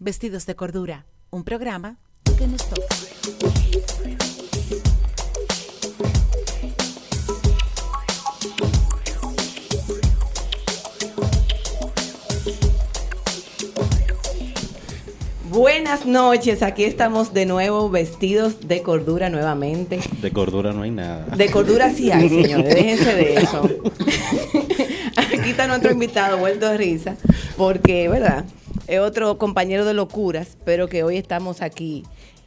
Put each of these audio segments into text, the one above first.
Vestidos de Cordura, un programa que nos toca. Buenas noches, aquí estamos de nuevo vestidos de cordura nuevamente. De cordura no hay nada. De cordura sí hay, señores, déjense de eso. aquí está nuestro invitado, vuelto de risa, porque, ¿verdad? Es otro compañero de locuras, pero que hoy estamos aquí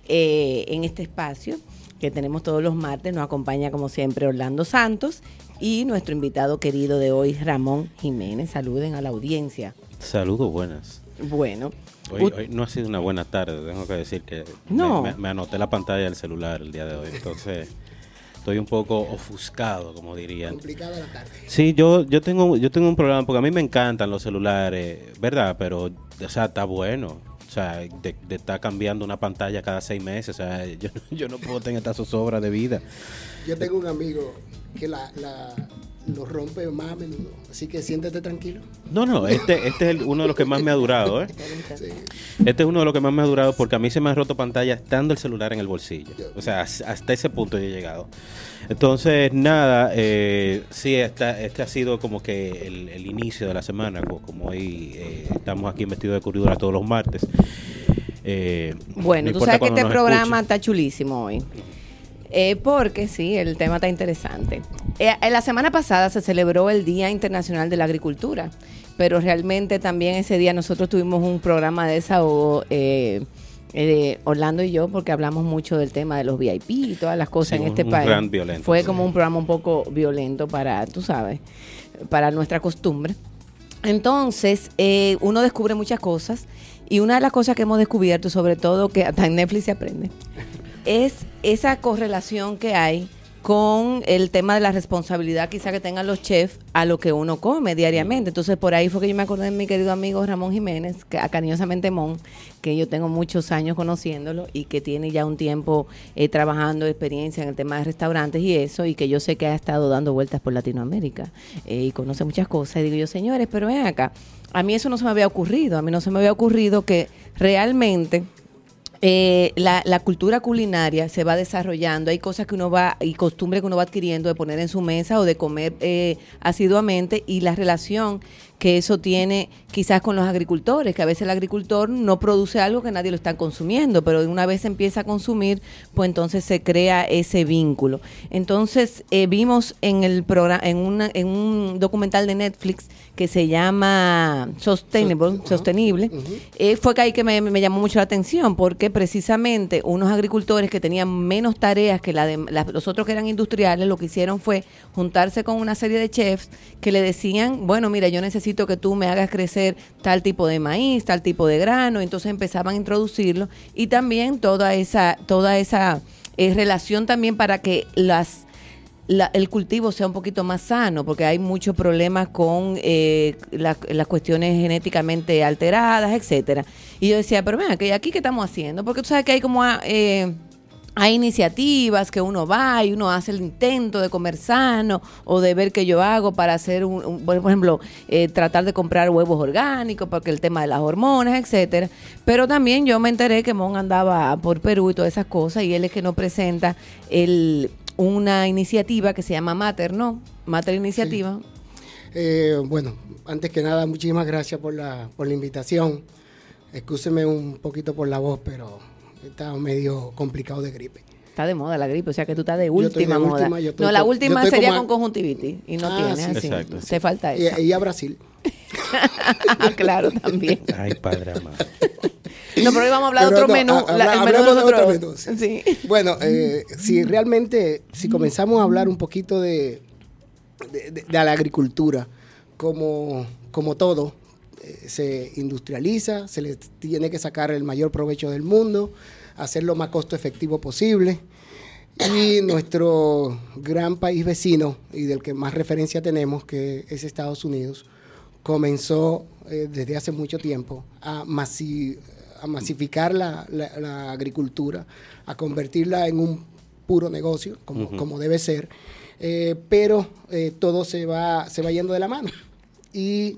eh, en este espacio que tenemos todos los martes. Nos acompaña, como siempre, Orlando Santos y nuestro invitado querido de hoy, Ramón Jiménez. Saluden a la audiencia. Saludos, buenas. Bueno. Hoy, hoy, no ha sido una buena tarde, tengo que decir que no. me, me, me, anoté la pantalla del celular el día de hoy, entonces estoy un poco ofuscado, como dirían. Complicada la tarde. Sí, yo, yo, tengo, yo tengo un problema, porque a mí me encantan los celulares, ¿verdad? Pero, o sea, está bueno. O sea, de, de estar cambiando una pantalla cada seis meses, o sea, yo, yo no puedo tener esta zozobra de vida. Yo tengo un amigo que la, la lo rompe más a menudo. Así que siéntete tranquilo. No, no, este, este es el, uno de los que más me ha durado, ¿eh? Sí. Este es uno de los que más me ha durado porque a mí se me ha roto pantalla estando el celular en el bolsillo. O sea, hasta ese punto he llegado. Entonces, nada, eh, sí, esta, este ha sido como que el, el inicio de la semana, como hoy eh, estamos aquí Vestido de Corridora todos los martes. Eh, bueno, no tú sabes que este programa escuchen. está chulísimo hoy. Eh, porque sí, el tema está interesante. Eh, la semana pasada se celebró el Día Internacional de la Agricultura, pero realmente también ese día nosotros tuvimos un programa de desahogo, eh, Orlando y yo, porque hablamos mucho del tema de los VIP y todas las cosas sí, en este un país. Gran violento, Fue sí. como un programa un poco violento para, tú sabes, para nuestra costumbre. Entonces, eh, uno descubre muchas cosas y una de las cosas que hemos descubierto, sobre todo que hasta en Netflix se aprende, es esa correlación que hay con el tema de la responsabilidad quizá que tengan los chefs a lo que uno come diariamente. Entonces por ahí fue que yo me acordé de mi querido amigo Ramón Jiménez, que cariñosamente Mon, que yo tengo muchos años conociéndolo y que tiene ya un tiempo eh, trabajando experiencia en el tema de restaurantes y eso, y que yo sé que ha estado dando vueltas por Latinoamérica eh, y conoce muchas cosas. Y digo yo, señores, pero ven acá, a mí eso no se me había ocurrido, a mí no se me había ocurrido que realmente eh, la, la, cultura culinaria se va desarrollando, hay cosas que uno va y costumbres que uno va adquiriendo de poner en su mesa o de comer eh, asiduamente y la relación que eso tiene quizás con los agricultores, que a veces el agricultor no produce algo que nadie lo está consumiendo, pero una vez empieza a consumir, pues entonces se crea ese vínculo. Entonces eh, vimos en el programa, en, una, en un documental de Netflix que se llama Sustainable, Sost Sostenible, uh -huh. eh, fue que ahí que me, me, llamó mucho la atención, porque precisamente unos agricultores que tenían menos tareas que la de, la, los otros que eran industriales, lo que hicieron fue juntarse con una serie de chefs que le decían, bueno, mira, yo necesito que tú me hagas crecer tal tipo de maíz, tal tipo de grano, entonces empezaban a introducirlo y también toda esa, toda esa eh, relación también para que las la, el cultivo sea un poquito más sano, porque hay muchos problemas con eh, la, las cuestiones genéticamente alteradas, etcétera. Y yo decía, pero mira, que aquí qué estamos haciendo, porque tú sabes que hay como eh, hay iniciativas que uno va y uno hace el intento de comer sano o de ver qué yo hago para hacer, un, un por ejemplo, eh, tratar de comprar huevos orgánicos porque el tema de las hormonas, etcétera. Pero también yo me enteré que Mon andaba por Perú y todas esas cosas y él es que nos presenta el, una iniciativa que se llama Mater, ¿no? Mater Iniciativa. Eh, bueno, antes que nada, muchísimas gracias por la, por la invitación. Excúseme un poquito por la voz, pero está medio complicado de gripe. Está de moda la gripe, o sea que tú estás de última de moda. Última, no, la última sería como... con conjuntivitis y no ah, tiene así. Exacto. Te falta eso. Y, y, a Brasil. claro, también. Ay, padre amado. No, pero hoy vamos a hablar de otro no, menú. A, la, el menú de otro, otro menú. Sí. Sí. Bueno, eh, si realmente, si comenzamos a hablar un poquito de, de, de, de la agricultura, como, como todo, se industrializa, se le tiene que sacar el mayor provecho del mundo, hacer lo más costo efectivo posible. Y nuestro gran país vecino y del que más referencia tenemos, que es Estados Unidos, comenzó eh, desde hace mucho tiempo a, masi a masificar la, la, la, agricultura, a convertirla en un puro negocio, como, uh -huh. como debe ser, eh, pero eh, todo se va, se va yendo de la mano. Y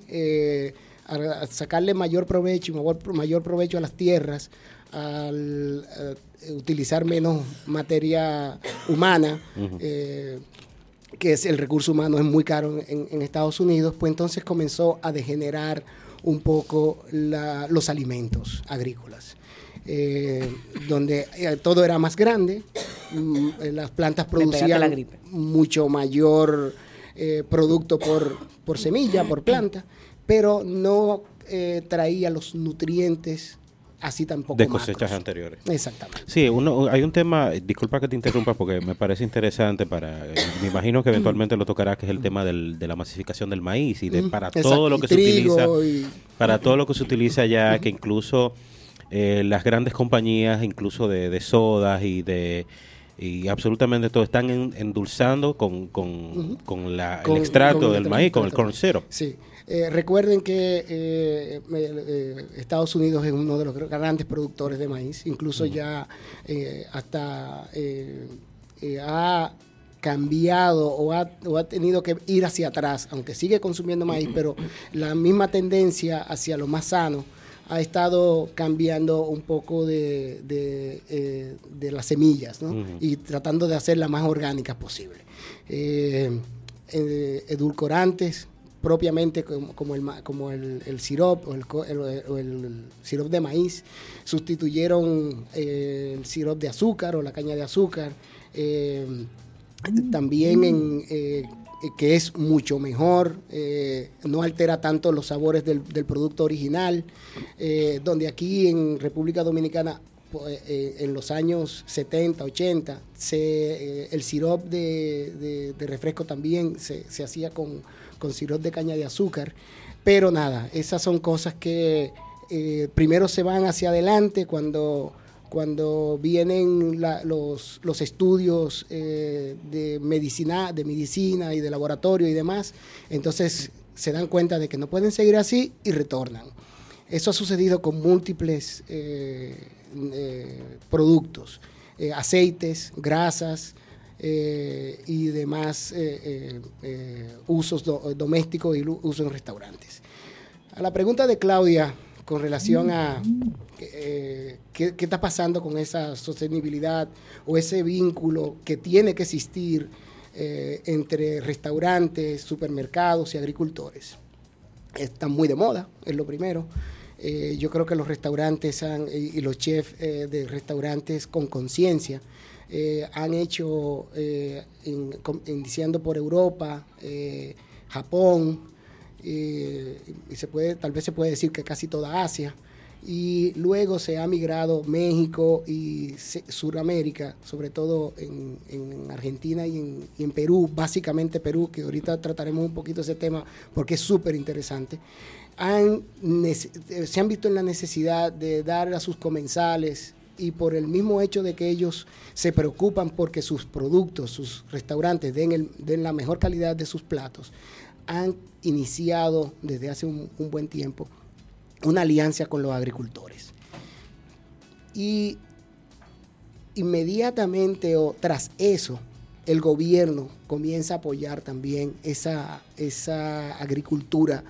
a sacarle mayor provecho y mayor, provecho a las tierras, al eh, utilizar menos materia humana, eh, que es el recurso humano es muy caro en, Estados Unidos, pues entonces comenzó a degenerar un poco los alimentos agrícolas. Eh, donde todo era más grande, mm, las plantas producían mucho mayor producto por, por semilla, por planta, pero no eh, traía los nutrientes así tampoco. De cosechas anteriores. Exactamente. Sí, uno, hay un tema, disculpa que te interrumpa porque me parece interesante para, eh, me imagino que eventualmente lo tocará, que es el tema del, de la masificación del maíz y de para todo lo que se utiliza, para todo lo que se utiliza ya, que incluso eh, las grandes compañías, incluso de, sodas y de y absolutamente todo están endulzando con, con, con, la, el extracto del maíz, con el corn Sí. Eh, recuerden que eh, eh, Estados Unidos es uno de los grandes productores de maíz, incluso ya hasta ha cambiado o ha, o ha, tenido que ir hacia atrás, aunque sigue consumiendo maíz, pero la misma tendencia hacia lo más sano ha estado cambiando un poco de, de, las semillas y tratando de hacerlas más orgánicas posible. edulcorantes, propiamente como, el, como el, el sirop o el, sirop de maíz, sustituyeron eh, el sirop de azúcar o la caña de azúcar. Eh, también eh, que es mucho mejor, no altera tanto los sabores del, producto original, donde aquí en República Dominicana en los años 70, 80, se, el sirop de, refresco también se, se hacía con con sirop de caña de azúcar. Pero nada, esas son cosas que eh, primero se van hacia adelante cuando, cuando vienen los, los, estudios eh, de, medicina, de medicina y de laboratorio y demás. Entonces se dan cuenta de que no pueden seguir así y retornan. Eso ha sucedido con múltiples eh, productos, aceites, grasas, eh, y demás eh, eh, usos domésticos y usos en restaurantes. A la pregunta de Claudia con relación a qué, qué, está pasando con esa sostenibilidad o ese vínculo que tiene que existir entre restaurantes, supermercados y agricultores. Están muy de moda, es lo primero. yo creo que los restaurantes y los chefs de restaurantes con conciencia eh, han hecho, eh, iniciando por Europa, eh, Japón, y se puede, tal vez se puede decir que casi toda Asia, y luego se ha migrado México y Sudamérica, sobre todo en, Argentina y en, Perú, básicamente Perú, que ahorita trataremos un poquito ese tema porque es súper interesante. Se han visto en la necesidad de dar a sus comensales y por el mismo hecho de que ellos se preocupan porque sus productos, sus restaurantes den, la mejor calidad de sus platos, han iniciado desde hace un, buen tiempo una alianza con los agricultores. Y inmediatamente o tras eso, el gobierno comienza a apoyar también esa, esa agricultura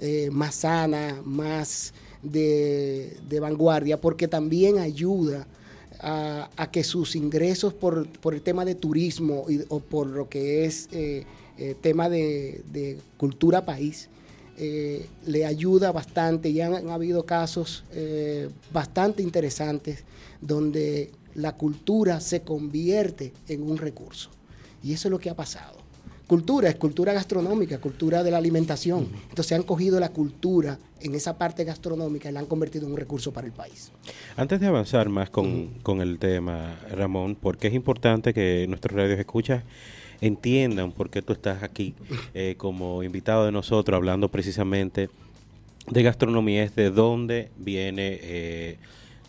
eh, más sana, más de, vanguardia, porque también ayuda a, que sus ingresos por, el tema de turismo o por lo que es eh, eh, tema de, cultura país, eh, le ayuda bastante y han habido casos bastante interesantes donde la cultura se convierte en un recurso. Y eso es lo que ha pasado cultura, es cultura gastronómica, cultura de la alimentación. Entonces han cogido la cultura en esa parte gastronómica y la han convertido en un recurso para el país. Antes de avanzar más con, el tema, Ramón, porque es importante que nuestros radios escuchas entiendan por qué tú estás aquí eh, como invitado de nosotros hablando precisamente de gastronomía, es de dónde viene eh,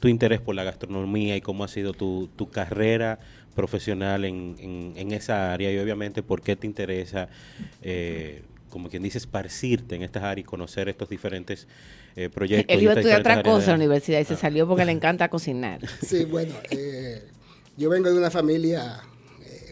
tu interés por la gastronomía y cómo ha sido tu, tu carrera profesional en, en, esa área y obviamente por qué te interesa, eh, como quien dice, esparcirte en estas áreas y conocer estos diferentes eh, proyectos. Él iba a estudiar otra cosa en la universidad y se ah. salió porque le encanta cocinar. Sí, bueno, eh, yo vengo de una familia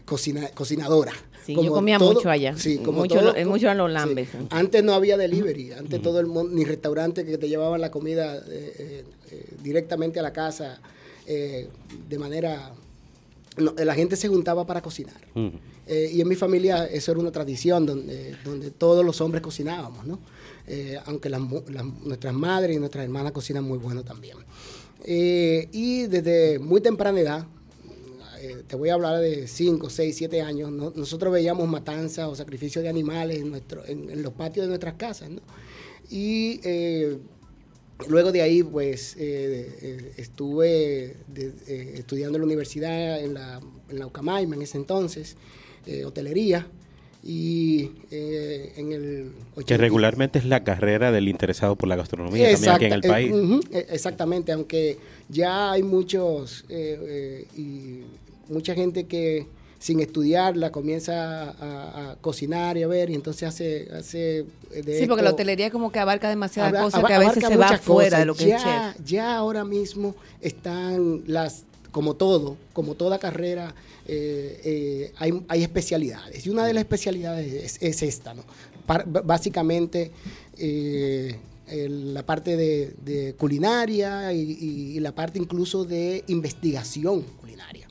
cocina, cocinadora. Sí, yo comía mucho allá. Sí, como mucho, todo, mucho a los lambes. Antes no había delivery, antes todo el mundo, ni restaurante que te llevaban la comida eh, eh, eh, directamente a la casa de manera... la gente se juntaba para cocinar. y en mi familia eso era una tradición donde, donde todos los hombres cocinábamos, ¿no? aunque nuestras madres y nuestras hermanas cocinan muy bueno también. y desde muy temprana edad, eh, te voy a hablar de 5, 6, 7 años, nosotros veíamos matanzas o sacrificios de animales en, nuestro, en, los patios de nuestras casas, ¿no? Y eh, luego de ahí, pues, eh, estuve estudiando en la universidad, en la, en la Ucamaima en ese entonces, hotelería, y en el que regularmente es la carrera del interesado por la gastronomía también aquí en el país exactamente aunque ya hay muchos y mucha gente que sin estudiarla comienza a, cocinar y a ver y entonces hace, hace de sí porque la hotelería como que abarca demasiadas cosas que a veces se va fuera de lo que ya, es chef. ya ahora mismo están las como todo como toda carrera eh, eh, hay, hay, especialidades y una de las especialidades es, esta no básicamente eh, la parte de, culinaria y la parte incluso de investigación culinaria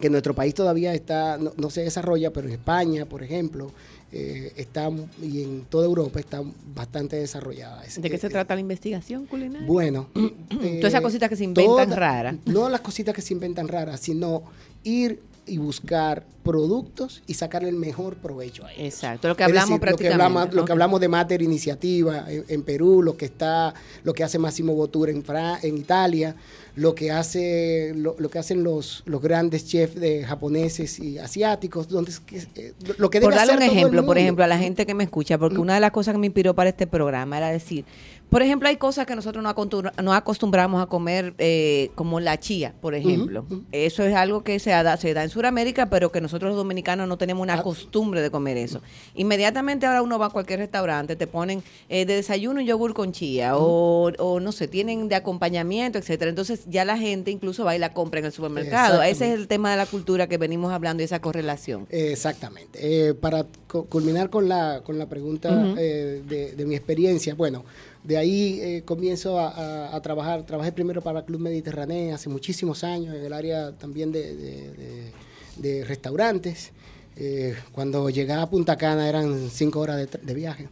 que en nuestro país todavía está, no, se desarrolla, pero en España, por ejemplo, eh, está y en toda Europa está bastante desarrollada. ¿De qué se trata la investigación culinaria? Bueno, todas esas eh, cositas que se inventan raras. No las cositas que se inventan raras, sino ir y buscar productos y sacar el mejor provecho a ellos. Exacto, lo que hablamos prácticamente. Lo que hablamos, de Mater Iniciativa en, Perú, lo que está, lo que hace Máximo Bottura en, en Italia, lo que hace lo, que hacen los, los grandes chefs de japoneses y asiáticos donde eh, lo que por darle un ejemplo por ejemplo a la gente que me escucha porque mm. una de las cosas que me inspiró para este programa era decir por ejemplo, hay cosas que nosotros no, acostumbramos a comer, eh, como la chía, por ejemplo. Eso es algo que se da, se da en Sudamérica, pero que nosotros los dominicanos no tenemos una ah. costumbre de comer eso. Inmediatamente ahora uno va a cualquier restaurante, te ponen eh, de desayuno un yogur con chía, o, no sé, tienen de acompañamiento, etcétera. Entonces ya la gente incluso va y la compra en el supermercado. Ese es el tema de la cultura que venimos hablando y esa correlación. Exactamente. Eh, para culminar con la, con la pregunta de, de mi experiencia, bueno, de ahí eh, comienzo a, trabajar. Trabajé primero para el Club Mediterráneo hace muchísimos años en el área también de, restaurantes. Eh, cuando llegaba a Punta Cana eran cinco horas de, viaje.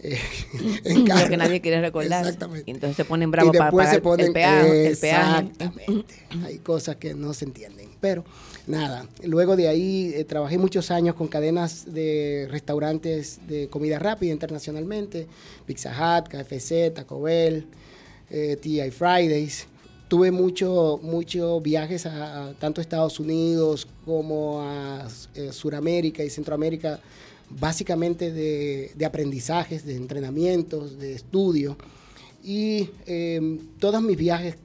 Eh, Lo que nadie quiere recordar. Exactamente. entonces se ponen bravos para pagar se ponen, el peaje. Exactamente. Hay cosas que no se entienden. Pero nada, luego de ahí eh, trabajé muchos años con cadenas de restaurantes de comida rápida internacionalmente, Pizza Hut, KFC, Taco Bell, eh, TI Fridays. Tuve muchos mucho viajes a, tanto Estados Unidos como a eh, Sudamérica y Centroamérica, básicamente de, de, aprendizajes, de entrenamientos, de estudio. Y em, todos mis viajes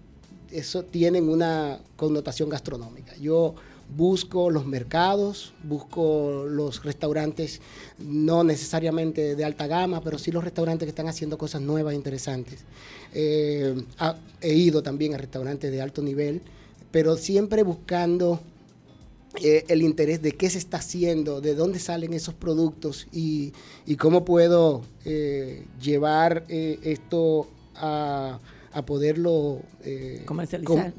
eso tienen una connotación gastronómica. Yo busco los mercados, busco los restaurantes, no necesariamente de alta gama, pero sí los restaurantes que están haciendo cosas nuevas e interesantes. Eh, he ido también a restaurantes de alto nivel, pero siempre buscando eh, el interés de qué se está haciendo, de dónde salen esos productos y, cómo puedo eh, llevar esto a a poderlo eh, comercializar.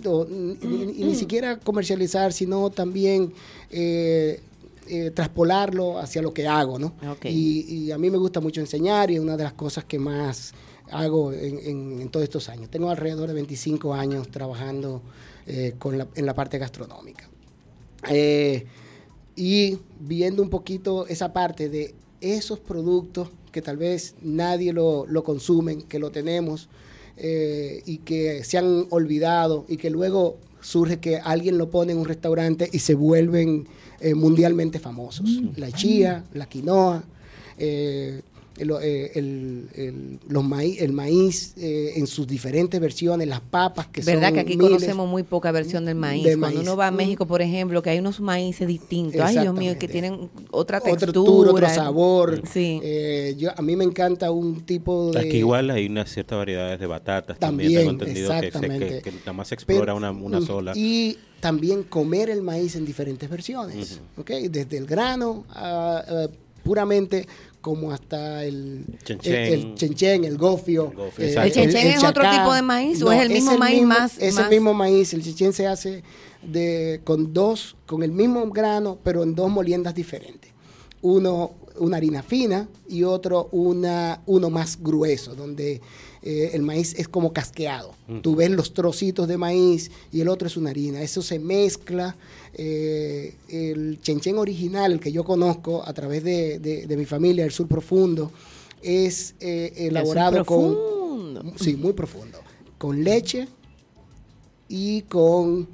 y, ni siquiera comercializar, sino también eh, eh, traspolarlo hacia lo que hago, ¿no? Y, a mí me gusta mucho enseñar y es una de las cosas que más hago en, todos estos años. Tengo alrededor de 25 años trabajando con en la parte gastronómica. y viendo un poquito esa parte de esos productos que tal vez nadie lo, lo consumen, que lo tenemos, eh, y que se han olvidado y que luego surge que alguien lo pone en un restaurante y se vuelven eh, mundialmente famosos. Mm. La chía, la quinoa. Eh, el, eh, el- el- los maíz, el maíz eh, en sus diferentes versiones, las papas que ¿Verdad son que aquí miles. conocemos muy poca versión del maíz? de Cuando maíz. uno va a Mm. México, por ejemplo, que hay unos maíces distintos. Ay, Dios mío, que tienen otra Otra textura. textura, otro sabor. Sí. Eh, yo, a mí me encanta un tipo de... Aquí igual hay unas ciertas variedades de batatas también, También, tengo entendido que, que, que nada más se explora Pero- una, una mm, sola. Y también comer el maíz en diferentes versiones, ¿ok? Desde el grano a, a puramente como hasta el Chenchen. el, el chenchen, el gofio. El gofio, eh, exacto. ¿El chenchen es otro tipo de maíz o es el mismo maíz mismo- más- Es más- el mismo maíz, el chenchen se hace de, con dos, con el mismo grano, pero en dos moliendas diferentes. Uno una harina fina y otro una, uno más grueso, donde eh, el maíz es como casqueado. Tú ves los trocitos de maíz y el otro es una harina. Eso se mezcla. eh, el chenchen original, el que yo conozco a través de, de- de mi familia, el sur profundo, es eh, elaborado con... profundo. Sí, muy profundo. Con leche y con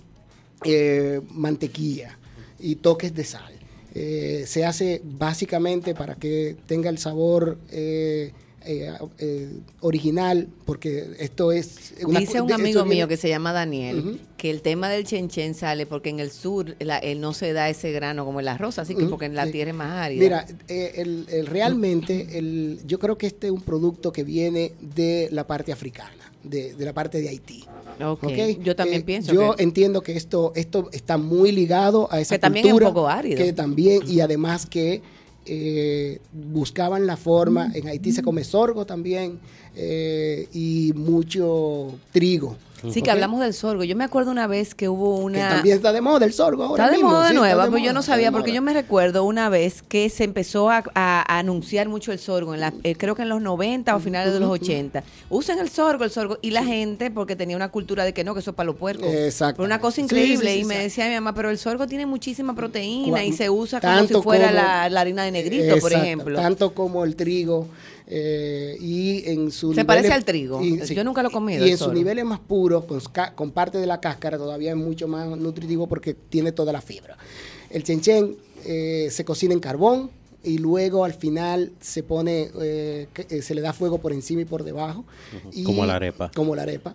mantequilla y toques de sal. Eh, se hace básicamente para que tenga el sabor eh, eh, eh, original, porque esto es... una Dice un amigo mío viene- que se llama Daniel que el tema del chenchen sale porque en el sur la- él no se da ese grano como el arroz, así que porque en la sí. tierra es más árida. Mira, eh, el- el- realmente el, yo creo que este es un producto que viene de la parte africana, de, de la parte de Haití. Ok, ¿ok? Yo también Eh, pienso Yo que entiendo que esto, esto está muy ligado a esa Que también es un cultura, poco árido. Que también, y además que eh, buscaban la forma, en Haití se come sorgo también, eh, y mucho trigo. Sí que hablamos del sorgo. Yo me acuerdo una vez que hubo Que una también está de moda el sorgo ahora Está de mismo, moda sí, nueva, de pues yo no sabía, porque yo me recuerdo una vez que se empezó a, anunciar mucho el sorgo, en la, eh, creo que en los 90 o finales de los 80. Usen el sorgo, el sorgo, y la gente, porque tenía una cultura de que no, que eso es para los puercos. Pero una cosa increíble, sí, sí, y me decía mi mamá, pero el sorgo tiene muchísima proteína y se usa como tanto si fuera como- la, la harina de negrito, por Exacto, ejemplo. Tanto como el trigo eh, y en su Se parece al trigo. Yo nunca lo he comido, Y en sus niveles más puros, con, parte de la cáscara, todavía es mucho más nutritivo porque tiene toda la fibra. El chenchen eh, se cocina en carbón y luego al final se pone, eh, eh, se le da fuego por encima y por debajo. y- Como la arepa. Como la arepa.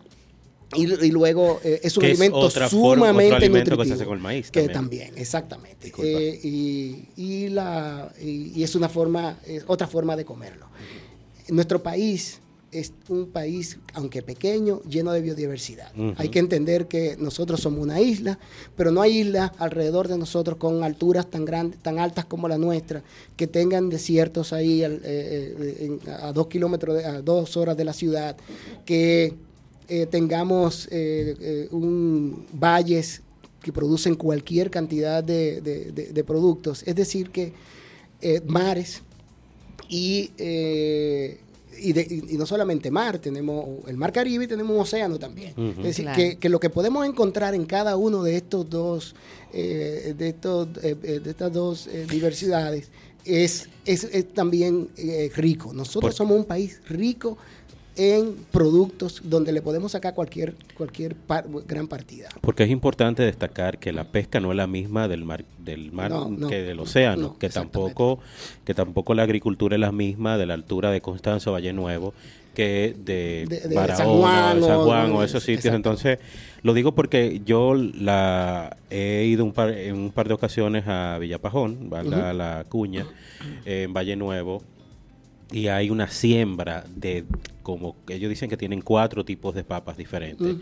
Y, y luego eh, es un Que es alimento forma- sumamente otro alimento que se nutritivo. hace con el maíz Que también. también, exactamente. Eh, y, y la, y, y es una forma, es otra forma de comerlo. Nuestro país es un país, aunque pequeño, lleno de biodiversidad. Hay que entender que nosotros somos una isla, pero no hay islas alrededor de nosotros con alturas tan grandes, tan altas como la nuestra, que tengan desiertos ahí al- eh, eh, en- a dos kilómetros, de- a dos horas de la ciudad, que eh, tengamos eh, un valles que producen cualquier cantidad de, de- productos. Es decir, que mares y, eh, y, de- y- y no solamente mar, tenemos el mar Caribe y tenemos un océano también. Es decir, Claro. que, que lo que podemos encontrar en cada uno de estos dos, eh, de, estos, eh, eh, de estas dos eh, diversidades es, es, es también eh, rico. Nosotros Por- somos un país rico en productos donde le podemos sacar cualquier, cualquier par- gran partida. Porque es importante destacar que la pesca no es la misma del mar, del mar No, no. que del océano, No, que tampoco, que tampoco la agricultura es la misma de la altura de Constanza o Valle Nuevo que de, De- de Barahona, San Juan o San Juan esos sitios. Entonces, lo digo porque yo la he ido un par, en un par de ocasiones a Villapajón, valga la cuña, en Valle Nuevo, y hay una siembra de, como ellos dicen que tienen cuatro tipos de papas diferentes.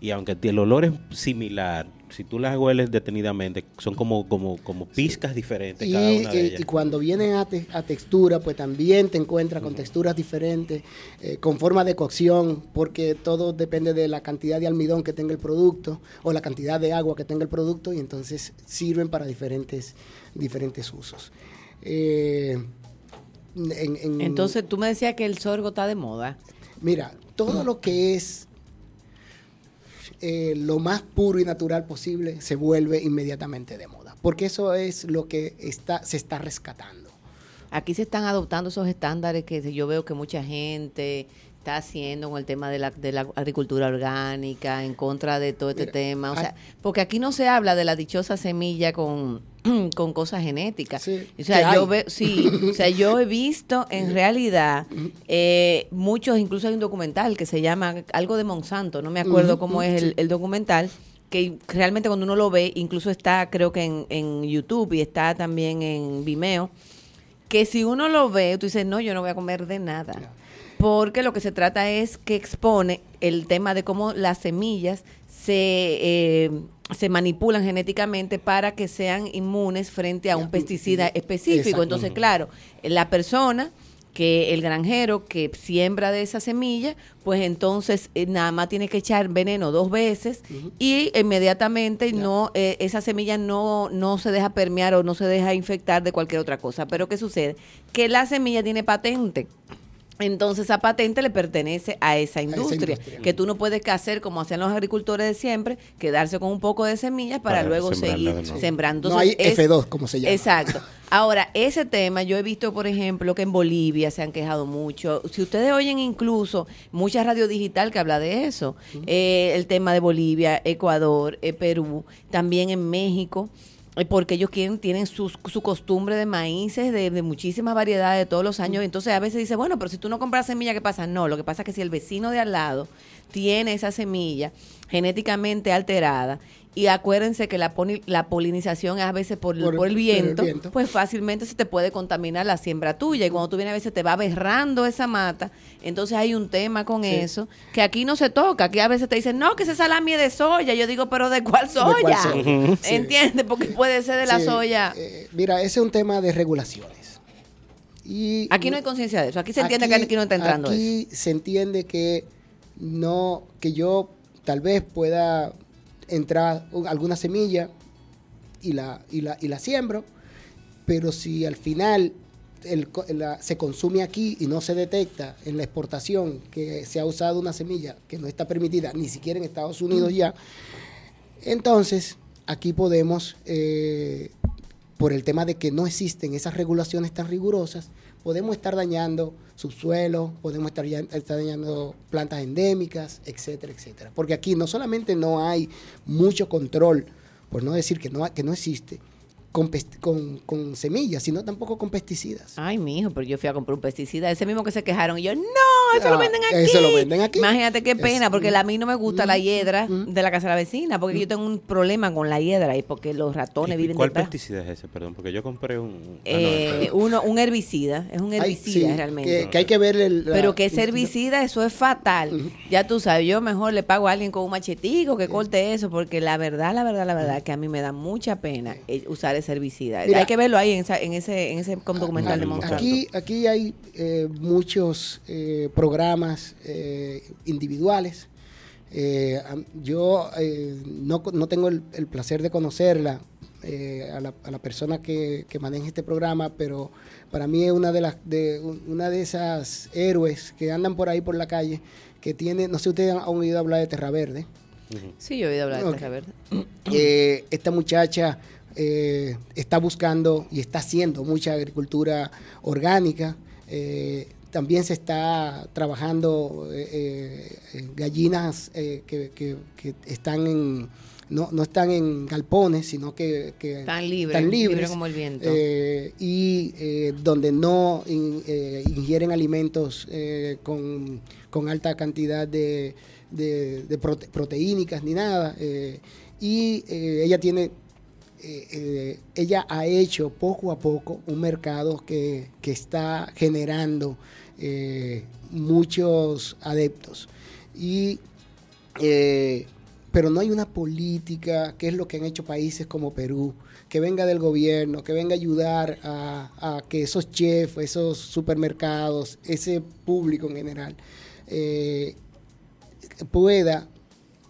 Y aunque el olor es similar, si tú las hueles detenidamente, son como, como, como pizcas diferentes Y, cada una de ellas. y cuando viene a, te- a textura, pues también te encuentras con texturas diferentes, eh, con forma de cocción, porque todo depende de la cantidad de almidón que tenga el producto o la cantidad de agua que tenga el producto y entonces sirven para diferentes, diferentes usos. Eh, en- en- Entonces tú me decías que el sorgo está de moda. Mira, todo lo que es eh, lo más puro y natural posible se vuelve inmediatamente de moda, porque eso es lo que está, se está rescatando. Aquí se están adoptando esos estándares que yo veo que mucha gente está haciendo con el tema de la, de la agricultura orgánica, en contra de todo este tema. O sea, porque aquí no se habla de la dichosa semilla con, con cosas genéticas. o sea, yo ve, sí, o sea, yo he visto en realidad eh, muchos, incluso hay un documental que se llama algo de Monsanto, no me acuerdo cómo es el, el documental que realmente cuando uno lo ve, incluso está creo que en, en YouTube y está también en Vimeo, que si uno lo ve, tú dices, no, yo no voy a comer de nada. Porque lo que se trata es que expone el tema de cómo las semillas se, eh, se manipulan genéticamente para que sean inmunes frente a un pesticida específico. Entonces, claro, la persona que el granjero que siembra de esa semilla, pues entonces eh, nada más tiene que echar veneno dos veces y inmediatamente no eh, esa semilla no no se deja permear o no se deja infectar de cualquier otra cosa. Pero ¿qué sucede? Que la semilla tiene patente. Entonces esa patente le pertenece a esa industria, que tú no puedes hacer como hacían los agricultores de siempre, quedarse con un poco de semillas para, luego seguir sembrando. no hay F2, como se llama. Exacto. Ahora, ese tema, yo he visto, por ejemplo, que en Bolivia se han quejado mucho. Si ustedes oyen incluso mucha radio digital que habla de eso, eh, el tema de Bolivia, Ecuador, eh, Perú, también en México. Porque ellos quieren, tienen su, su costumbre de maíces de, de, muchísimas variedades de todos los años. Entonces a veces dice, bueno, pero si tú no compras semilla, ¿qué pasa? No, lo que pasa es que si el vecino de al lado tiene esa semilla genéticamente alterada y acuérdense que la, la polinización es a veces por, por, el, viento, pues fácilmente se te puede contaminar la siembra tuya. Y cuando tú vienes a veces te va berrando esa mata. Entonces hay un tema con eso que aquí no se toca. Aquí a veces te dicen, no, que ese salami es de soya. Yo digo, pero ¿de cuál soya? ¿Entiendes? Porque puede ser de la soya. Eh, mira, ese es un tema de regulaciones. Y aquí no hay conciencia de eso. Aquí se entiende que aquí no está entrando Aquí se entiende que no, que yo tal vez pueda entrar alguna semilla y la, y la, y la siembro, pero si al final el, se consume aquí y no se detecta en la exportación que se ha usado una semilla que no está permitida ni siquiera en Estados Unidos ya, entonces aquí podemos, eh, por el tema de que no existen esas regulaciones tan rigurosas, podemos estar dañando subsuelo, podemos estar, estar dañando plantas endémicas, etcétera, etcétera. Porque aquí no solamente no hay mucho control, por no decir que no, que no existe, con, con, semillas, sino tampoco con pesticidas. Ay, mijo, pero yo fui a comprar un pesticida, ese mismo que se quejaron, y yo, no, eso lo ah, venden aquí. Eso lo venden aquí. Imagínate qué pena, porque a mí no me gusta la hiedra de la casa de la vecina, porque yo tengo un problema con la hiedra y porque los ratones viven ¿Cuál pesticida es ese, perdón? Porque yo compré un... Ah, eh, uno, un herbicida, es un herbicida realmente. Que, hay que ver el... pero que ese herbicida, eso es fatal. Ya tú sabes, yo mejor le pago a alguien con un machetico que corte eso, porque la verdad, la verdad, la verdad, que a mí me da mucha pena eh, usar ese herbicida. hay que verlo ahí en, ese, en ese documental de Monsanto. Aquí, aquí hay eh, muchos eh, programas eh, individuales. yo no, no, tengo el, placer de conocerla, a la, a, la, persona que, que, maneja este programa, pero para mí es una de las de una de esas héroes que andan por ahí por la calle que tiene, no sé si ustedes han oído hablar de Terra Verde. Sí, yo he oído hablar de Terra Verde. esta muchacha eh, está buscando y está haciendo mucha agricultura orgánica. Eh, también se está trabajando eh, gallinas que, están en, no, no, están en galpones, sino que, están libres, como el viento. y donde no ingieren alimentos con, con, alta cantidad de, de, proteínicas ni nada. y ella tiene eh, eh, ella ha hecho poco a poco un mercado que, está generando eh, muchos adeptos. Y, pero no hay una política, que es lo que han hecho países como Perú, que venga del gobierno, que venga a ayudar a, que esos chefs, esos supermercados, ese público en general, pueda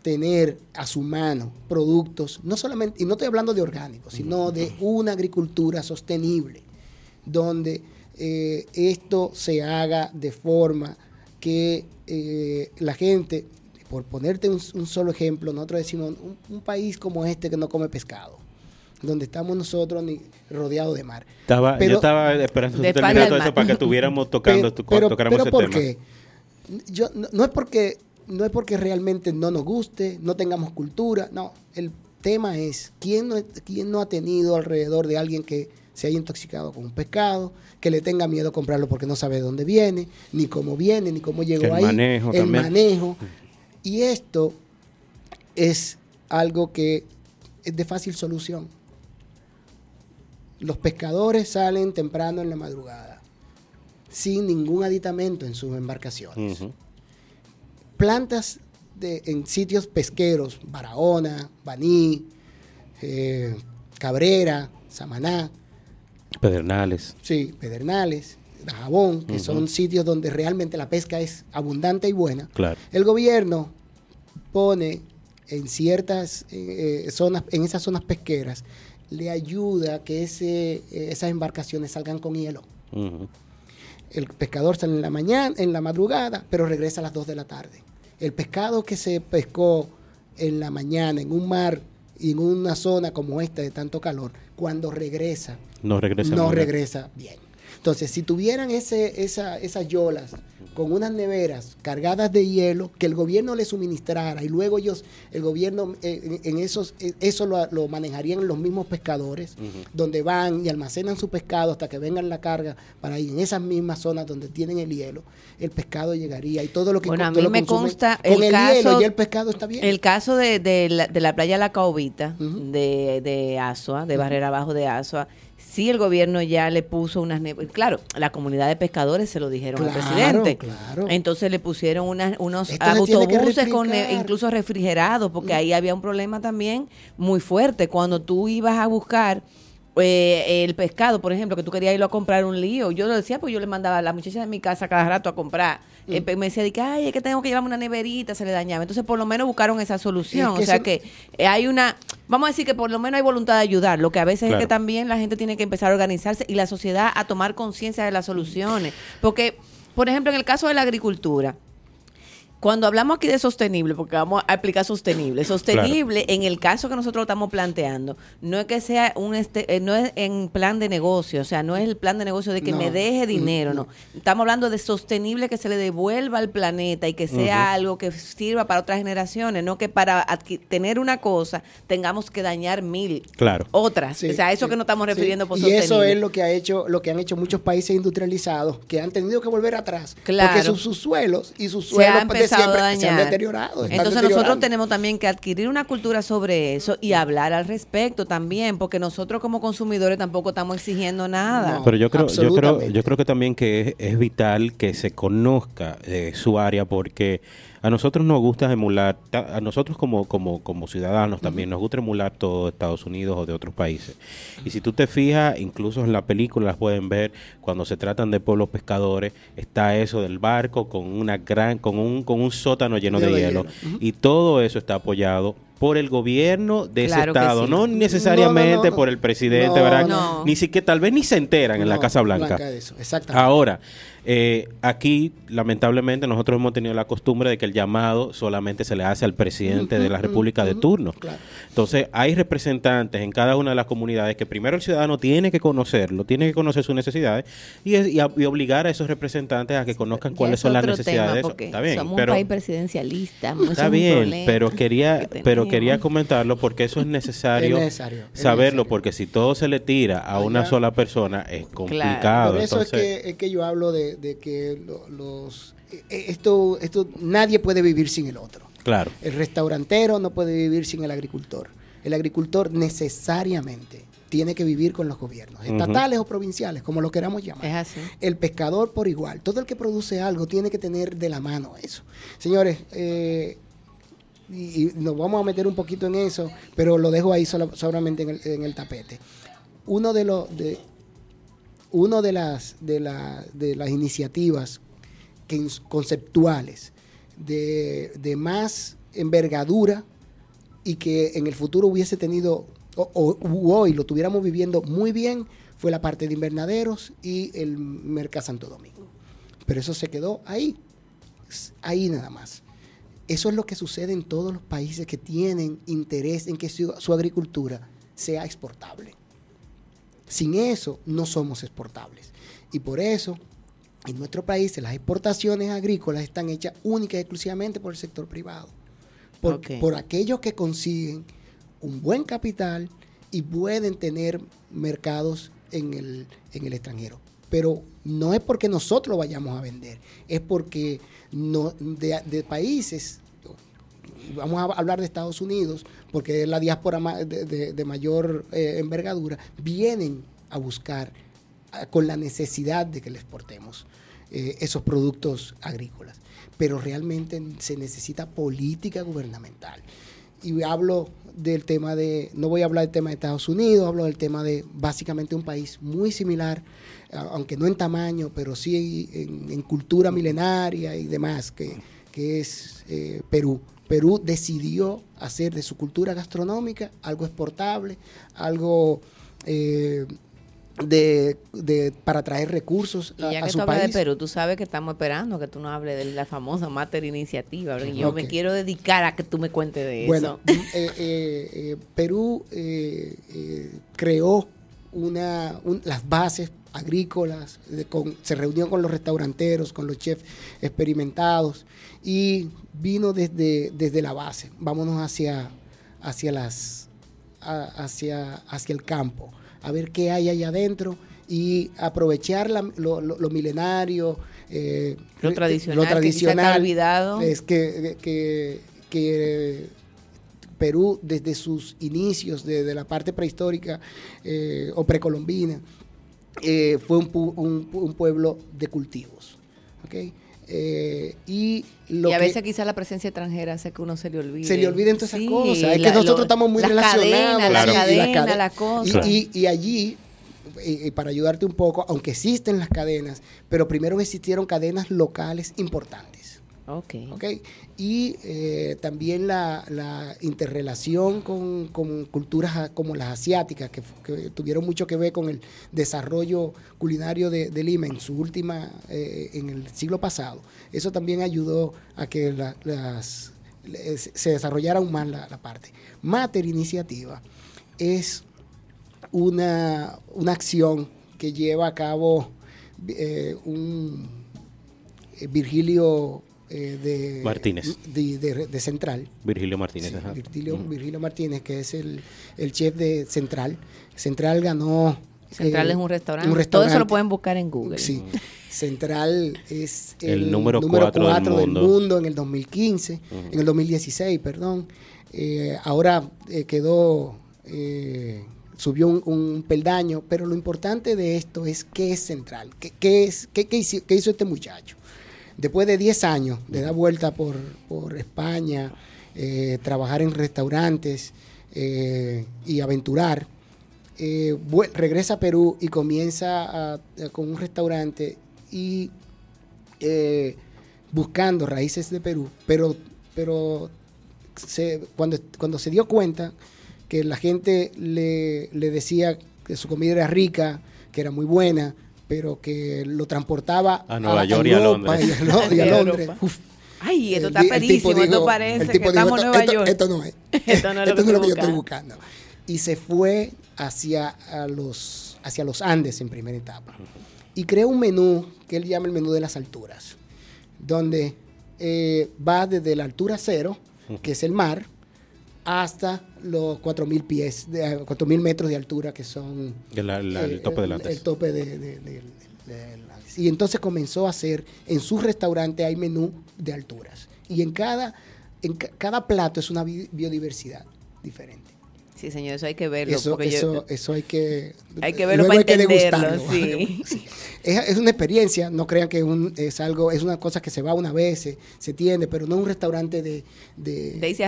tener a su mano productos, no solamente, y no estoy hablando de orgánicos, sino de una agricultura sostenible, donde eh, esto se haga de forma que eh, la gente, por ponerte un, solo ejemplo, nosotros decimos, un, país como este que no come pescado, donde estamos nosotros ni rodeados de mar. Estaba, yo estaba esperando terminar todo eso para que estuviéramos tocando, pero, pero, ¿por Qué? yo, no, es porque, no es porque realmente no nos guste, no tengamos cultura, no. El tema es, ¿quién no, quién no ha tenido alrededor de alguien que se haya intoxicado con un pescado, que le tenga miedo a comprarlo porque no sabe de dónde viene, ni cómo viene, ni cómo llegó ahí. Manejo el manejo. Y esto es algo que es de fácil solución. Los pescadores salen temprano en la madrugada, sin ningún aditamento en sus embarcaciones. Plantas de, en sitios pesqueros, Barahona, Baní, eh, Cabrera, Samaná, Pedernales. Sí, Pedernales, Dajabón, que son sitios donde realmente la pesca es abundante y buena. Claro. El gobierno pone en ciertas eh, zonas, en esas zonas pesqueras, le ayuda a que ese, eh, esas embarcaciones salgan con hielo. El pescador sale en la mañana, en la madrugada, pero regresa a las 2 de la tarde. El pescado que se pescó en la mañana en un mar y en una zona como esta de tanto calor, cuando regresa, no regresa, no regresa bien. Entonces, si tuvieran ese, esa, esas yolas con unas neveras cargadas de hielo que el gobierno les suministrara y luego ellos, el gobierno eh, en, esos, eh, eso lo, manejarían los mismos pescadores, donde van y almacenan su pescado hasta que vengan la carga para ir en esas mismas zonas donde tienen el hielo, el pescado llegaría y todo lo que bueno, a mí me consta el, caso, y el pescado está bien. El caso de, de, la, de la playa La Caobita, de, de Asua, de Barrera Abajo de Asua, sí el gobierno ya le puso unas... Claro, la comunidad de pescadores se lo dijeron al presidente. Entonces le pusieron unas, unos autobuses con incluso refrigerados, porque ahí había un problema también muy fuerte. Cuando tú ibas a buscar eh, el pescado, por ejemplo, que tú querías irlo a comprar un lío. Yo lo decía, pues yo le mandaba a la muchacha de mi casa cada rato a comprar. Mm. Eh, me decía, que, ay, es que tengo que llevarme una neverita, se le dañaba. Entonces, por lo menos buscaron esa solución. o sea que eh, hay una, vamos a decir que por lo menos hay voluntad de ayudar. Lo que a veces es que también la gente tiene que empezar a organizarse y la sociedad a tomar conciencia de las soluciones. Porque, por ejemplo, en el caso de la agricultura, cuando hablamos aquí de sostenible, porque vamos a aplicar sostenible, sostenible en el caso que nosotros estamos planteando, no es que sea un este, eh, no es en plan de negocio, o sea, no es el plan de negocio de que me deje dinero, no. Estamos hablando de sostenible que se le devuelva al planeta y que sea algo que sirva para otras generaciones, no que para tener una cosa tengamos que dañar mil claro. otras. o sea, eso que no estamos refiriendo por y eso es lo que ha hecho, lo que han hecho muchos países industrializados que han tenido que volver atrás, claro. porque sus, sus suelos y sus suelos entonces nosotros tenemos también que adquirir una cultura sobre eso y hablar al respecto también, porque nosotros como consumidores tampoco estamos exigiendo nada. Pero yo creo, yo creo, yo creo que también que es, vital que se conozca eh, su área porque a nosotros nos gusta emular, a nosotros como, como, como ciudadanos también nos gusta emular todo Estados Unidos o de otros países. Y si tú te fijas, incluso en la película las pueden ver, cuando se tratan de pueblos pescadores, está eso del barco con una gran, con un, con un sótano lleno de, hielo. Y todo eso está apoyado por el gobierno de ese estado, no necesariamente por el presidente, ¿verdad? Ni siquiera, tal vez ni se enteran en la Casa Blanca. Ahora, eh, aquí, lamentablemente, nosotros hemos tenido la costumbre de que el llamado solamente se le hace al presidente de la República de turno. Entonces, hay representantes en cada una de las comunidades que primero el ciudadano tiene que conocerlo, tiene que conocer sus necesidades y, obligar a esos representantes a que conozcan cuáles son las necesidades de eso. Está bien, somos un país presidencialista. Está bien, pero quería, pero quería comentarlo porque eso es necesario, saberlo, porque si todo se le tira a una sola persona es complicado. Por eso es, que, es que yo hablo de de, que los e, esto esto nadie puede vivir sin el otro. Claro. El restaurantero no puede vivir sin el agricultor. El agricultor necesariamente tiene que vivir con los gobiernos, estatales o provinciales, como lo queramos llamar. Es así. El pescador por igual. Todo el que produce algo tiene que tener de la mano eso. Señores, eh, y, nos vamos a meter un poquito en eso, pero lo dejo ahí solamente en el, en el tapete. Uno de los de, una de las, de, de las iniciativas que, conceptuales de, más envergadura y que en el futuro hubiese tenido, o, hoy lo tuviéramos viviendo muy bien, fue la parte de invernaderos y el Mercado Santo Domingo. Pero eso se quedó ahí, ahí nada más. Eso es lo que sucede en todos los países que tienen interés en que su agricultura sea exportable. Sin eso no somos exportables. Y por eso en nuestro país las exportaciones agrícolas están hechas únicas y exclusivamente por el sector privado. Por, por aquellos que consiguen un buen capital y pueden tener mercados en el, en el extranjero. Pero no es porque nosotros lo vayamos a vender, es porque de, países, vamos a hablar de Estados Unidos, porque es la diáspora de, mayor eh, envergadura, vienen a buscar con la necesidad de que le exportemos eh, esos productos agrícolas. Pero realmente se necesita política gubernamental. Y hablo del tema de, no voy a hablar del tema de Estados Unidos, hablo del tema de básicamente un país muy similar, aunque no en tamaño, pero sí en, cultura milenaria y demás, que, es eh, Perú. Perú decidió hacer de su cultura gastronómica algo exportable, algo eh, de, de, para traer recursos a, y ya que tú hablas de Perú, tú sabes que estamos esperando que tú nos hables de la famosa Mater Iniciativa. Yo me quiero dedicar a que tú me cuentes de eso. Bueno, eh, eh, eh, Perú creó una, las bases agrícolas, se reunió con los restauranteros, con los chefs experimentados y vino desde, desde la base. Vámonos hacia, hacia, las, hacia, hacia el campo a ver qué hay allá adentro y aprovechar lo, milenario, eh, lo tradicional, lo tradicional olvidado. es que, que, Perú desde sus inicios, desde la parte prehistórica eh, o precolombina, eh, fue un, un, pueblo de cultivos. ¿okay? Eh, y, a veces quizá la presencia extranjera hace que uno se le olvide. Se le olviden todas esas cosas. Es que nosotros estamos muy relacionados. la cosa. Y, allí, y, para ayudarte un poco, aunque existen las cadenas, pero primero existieron cadenas locales importantes. Ok. okay? Y eh, también la, interrelación con, culturas como las asiáticas, que, tuvieron mucho que ver con el desarrollo culinario de, Lima en su última, eh, en el siglo pasado. Eso también ayudó a que se desarrollara aún más la, parte. Mater Iniciativa es una, acción que lleva a cabo eh, un Virgilio eh, de Martínez. De, Central. Virgilio Martínez. Virgilio, Martínez, que es el, chef de Central. Central ganó... Central es un restaurante. Todo eso lo pueden buscar en Google. Sí. Central es el, número 4 del, mundo. en el 2015, en el 2016, perdón. Eh, ahora eh, quedó, subió un, peldaño, pero lo importante de esto es qué es Central, qué, es, qué, hizo, qué hizo este muchacho después de 10 años de dar vuelta por, España, eh, trabajar en restaurantes eh, y aventurar, eh, regresa a Perú y comienza con un restaurante y buscando raíces de Perú, pero, pero cuando, cuando se dio cuenta que la gente le, le decía que su comida era rica, que era muy buena, pero que lo transportaba a Nueva York y a Londres. Y a, Londres. Ay, esto está perísimo, esto parece que estamos en Nueva York. Esto no es. esto no es lo, que, yo estoy buscando. Y se fue hacia, los, hacia los Andes en primera etapa. Y creó un menú que él llama el menú de las alturas, donde eh, va desde la altura cero, que es el mar, hasta los 4.000 pies, de, 4.000 metros de altura que son... El, el, tope del El, tope de, Y entonces comenzó a hacer, en su restaurante hay menú de alturas. Y en cada, en cada plato es una biodiversidad diferente. Sí, señor, eso hay que verlo. Eso, eso, hay que... Hay que verlo para entenderlo, sí. Es, una experiencia, no crean que es algo, es una cosa que se va una vez, se, tiene, pero no es un restaurante de... De, de irse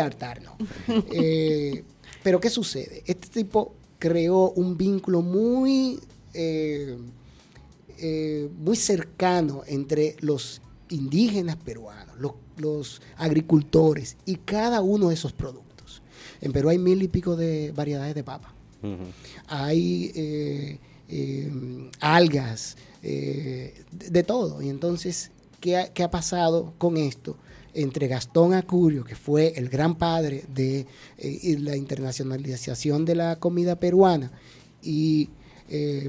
a hartar. no. Eh, pero ¿qué sucede? Este tipo creó un vínculo muy... Eh, eh, muy cercano entre los indígenas peruanos, los, los agricultores y cada uno de esos productos. En Perú hay mil y pico de variedades de papa. Hay eh, eh, algas, eh, de, todo. Y entonces, ¿qué ha, pasado con esto? Entre Gastón Acurio, que fue el gran padre de la internacionalización de la comida peruana, y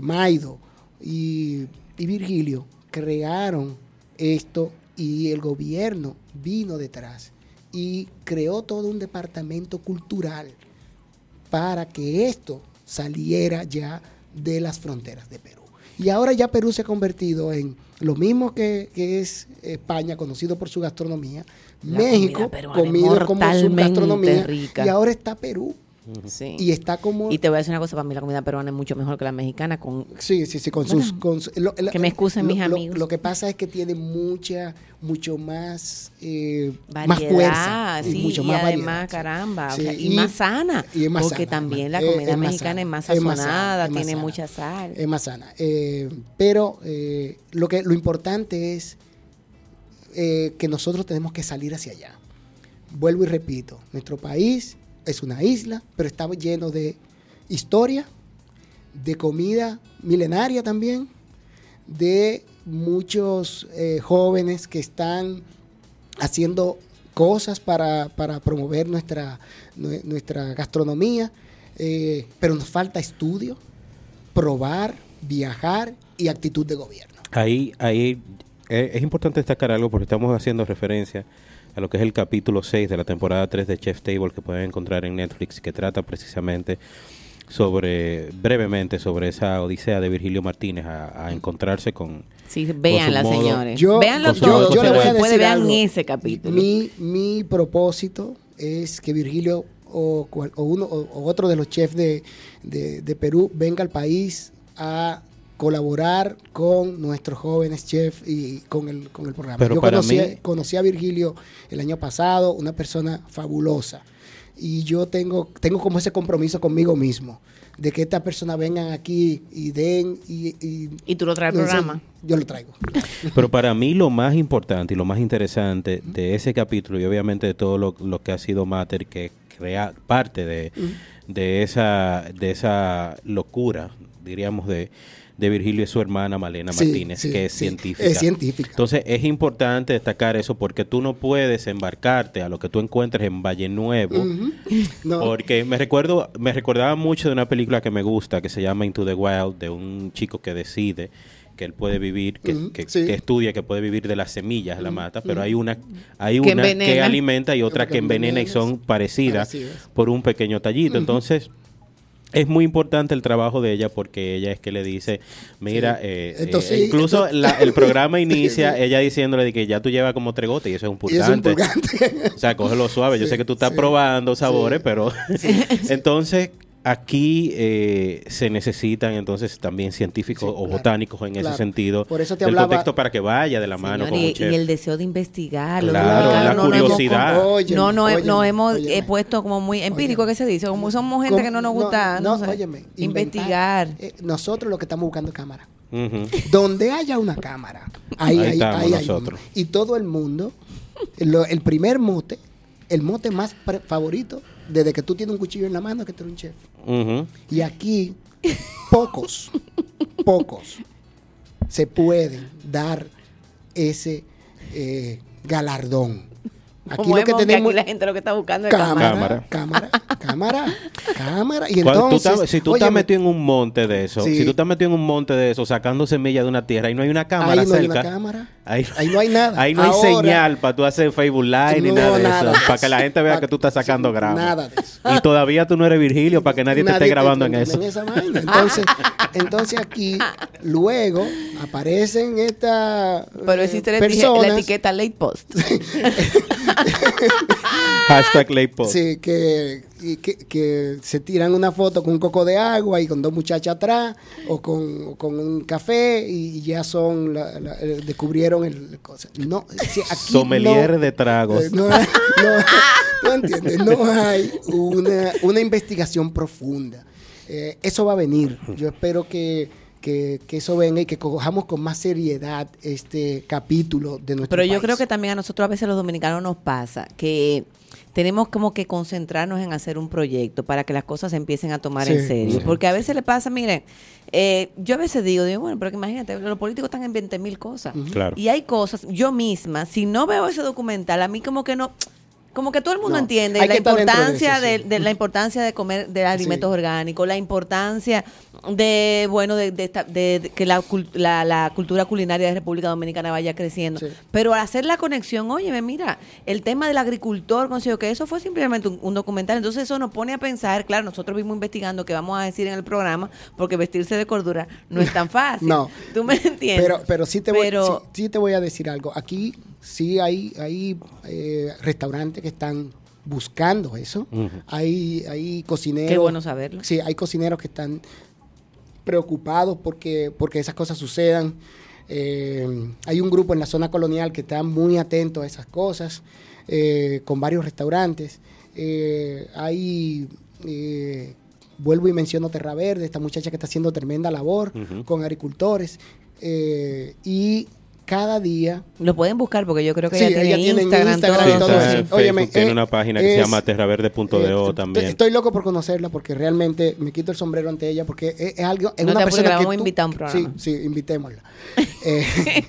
Maido y, Virgilio, crearon esto y el gobierno vino detrás y creó todo un departamento cultural para que esto saliera ya de las fronteras de Perú. Y ahora ya Perú se ha convertido en lo mismo que, que es España, conocido por su gastronomía, La México, comida como su gastronomía, rica. y ahora está Perú. Sí. Y está como... Y te voy a decir una cosa, para mí la comida peruana es mucho mejor que la mexicana con Sí, sí, sí, con Bueno, sus... Con lo- que me excusen lo- mis amigos. Lo que pasa es que tiene mucha, mucho más, eh, más fuerza. sí, y mucho y más además, variedad, sí. caramba, o Sí, sea, y, más sana, y es más porque sana, también la comida es mexicana es más es más sana, sazonada, es más tiene sana. mucha sal. Es más sana. Eh, pero eh, lo, que, lo importante es eh, que nosotros tenemos que salir hacia allá. Vuelvo y repito, nuestro país es una isla, pero está lleno de historia, de comida milenaria también, de muchos eh, jóvenes que están haciendo cosas para, para promover nuestra, nue- nuestra gastronomía, eh, pero nos falta estudio, probar, viajar y actitud de gobierno. Ahí, ahí eh, es importante destacar algo porque estamos haciendo referencia a lo que es el capítulo 6 de la temporada 3 de Chef Table que pueden encontrar en Netflix, que trata precisamente sobre, brevemente, sobre esa odisea de Virgilio Martínez a, a encontrarse con... Sí, véanla, modo- señores. Yo- Véanlo con todo. Yo, le voy a decir vean algo. ese capítulo. Mi, mi propósito es que Virgilio o, cual- o uno o, o otro de los chefs de, de- de Perú venga al país a colaborar con nuestros jóvenes chefs y con el, con el programa. Pero Yo para conocí, mí- conocí a Virgilio el año pasado, una persona fabulosa. Y yo tengo, tengo como ese compromiso conmigo mismo, de que estas personas vengan aquí y den y... y Y tú lo traes al programa. Yo lo traigo. Pero para mí lo más importante y lo más interesante de ese capítulo y obviamente de todo lo, lo que ha sido Mater, que crea parte de, de, esa, de esa locura, diríamos, de, de Virgilio y su hermana Malena Sí, Martínez, sí, que es sí. científica. Es científica. Entonces es importante destacar eso porque tú no puedes embarcarte a lo que tú encuentres en Valle Nuevo. No. Porque me recuerdo, me recordaba mucho de una película que me gusta que se llama Into the Wild, de un chico que decide que él puede vivir, que, que- sí. que estudia que puede vivir de las semillas de la mata, pero hay una, hay Que una que alimenta y otra que que envenena y son Parecidas. por un pequeño tallito. Entonces, es muy importante el trabajo de ella porque ella es que le dice, mira, Sí. eh, Entonces, eh, incluso entonces- la- el programa inicia ella diciéndole de que ya tú llevas como tres gotas y eso es un Y es un purgante. O sea, cógelo suave. Yo sé que tú estás sí, probando sabores, sí, pero entonces aquí eh, se necesitan entonces también científicos Sí, o claro, botánicos en ese sentido Por eso te del hablaba- contexto para que vaya de la mano Señor, con y, un chef. y el deseo de investigar. Claro, la no curiosidad. Óyeme, no, no, óyeme, nos hemos óyeme. eh, puesto como muy empírico, que se dice? Como somos gente que no nos gusta no, sé, óyeme, investigar. Eh, nosotros lo que estamos buscando es cámara. Donde haya una cámara, ahí, Ahí nosotros. Y todo el mundo, lo- el primer mote, el mote más pre- favorito, desde que tú tienes un cuchillo en la mano, que tú eres un chef. Y aquí, pocos, pocos se pueden dar ese eh, galardón. Aquí Como lo que que tenemos aquí la gente lo que está buscando es cámara, Cámara. cámara, cámara, cámara. Y tú entonces, estás- si tú estás metido en un monte de eso, Sí. si tú estás metido en un monte de eso, sacando semillas de una tierra y no hay una cámara ahí no hay cerca, una cámara, ahí, ahí no hay nada. ahí no hay Ahora, señal para tú hacer Facebook Live ni no, nada de nada eso, para que la gente vea que tú estás sacando sí, gramos. Nada de eso. Y todavía tú no eres Virgilio para que nadie, te esté grabando en eso. esa vaina. Entonces, entonces aquí, luego aparecen estas Pero eh, existe la, eti- personas la etiqueta late post. Hashtag late post. sí, que, y que, que se tiran una foto con un coco de agua y con dos muchachas atrás o con, o con un café y ya son, la- la- eh, el cosa. No, si aquí Sommelier no- de tragos. Eh, No, hay- no, no entiendes, no hay una, una investigación profunda. Eh, eso va a venir. Yo espero que, que, que eso venga y que cojamos con más seriedad este capítulo de nuestro Pero yo país. creo que también a nosotros a veces los dominicanos nos pasa que tenemos como que concentrarnos en hacer un proyecto para que las cosas se empiecen a tomar en serio. sí. Porque a veces le pasa, miren, eh, yo a veces digo, digo, bueno, pero que imagínate, los políticos están en 20 mil cosas. Claro. Y hay cosas, yo misma, si no veo ese documental, a mí como que no, como que todo el mundo No, entiende la de importancia eso, de, sí. de la importancia de comer de alimentos orgánicos, la importancia de bueno de, de esta- de- de que la, la, la cultura culinaria de República Dominicana vaya creciendo. Sí. Pero al hacer la conexión, oye, mira, el tema del agricultor, considero que eso fue simplemente un, un documental. Entonces eso nos pone a pensar, claro, nosotros vimos investigando que vamos a decir en el programa, porque vestirse de cordura no es tan fácil. No. ¿Tú me entiendes? Pero, pero sí te voy, Pero- sí te voy a decir algo. Aquí sí hay, hay eh, restaurantes que están buscando eso. Hay, hay cocineros. Qué bueno saberlo. Sí, hay cocineros que están preocupados porque, porque esas cosas sucedan. Eh, hay un grupo en la zona colonial que está muy atento a esas cosas, eh, con varios restaurantes. Eh, hay, eh, vuelvo y menciono Terra Verde, esta muchacha que está haciendo tremenda labor con agricultores. Eh, y cada día Lo pueden buscar porque yo creo que Sí, ella tiene ella tiene Instagram, Instagram Sí, y todo está eso. en Facebook, Óyeme, tiene eh, una página que se es- llama terraverde.do Eh, también. Estoy loco por conocerla porque realmente me quito el sombrero ante ella porque es, es algo, es No una te persona la que vamos a tú- invitar a un programa. Sí, sí, invitémosla. Eh,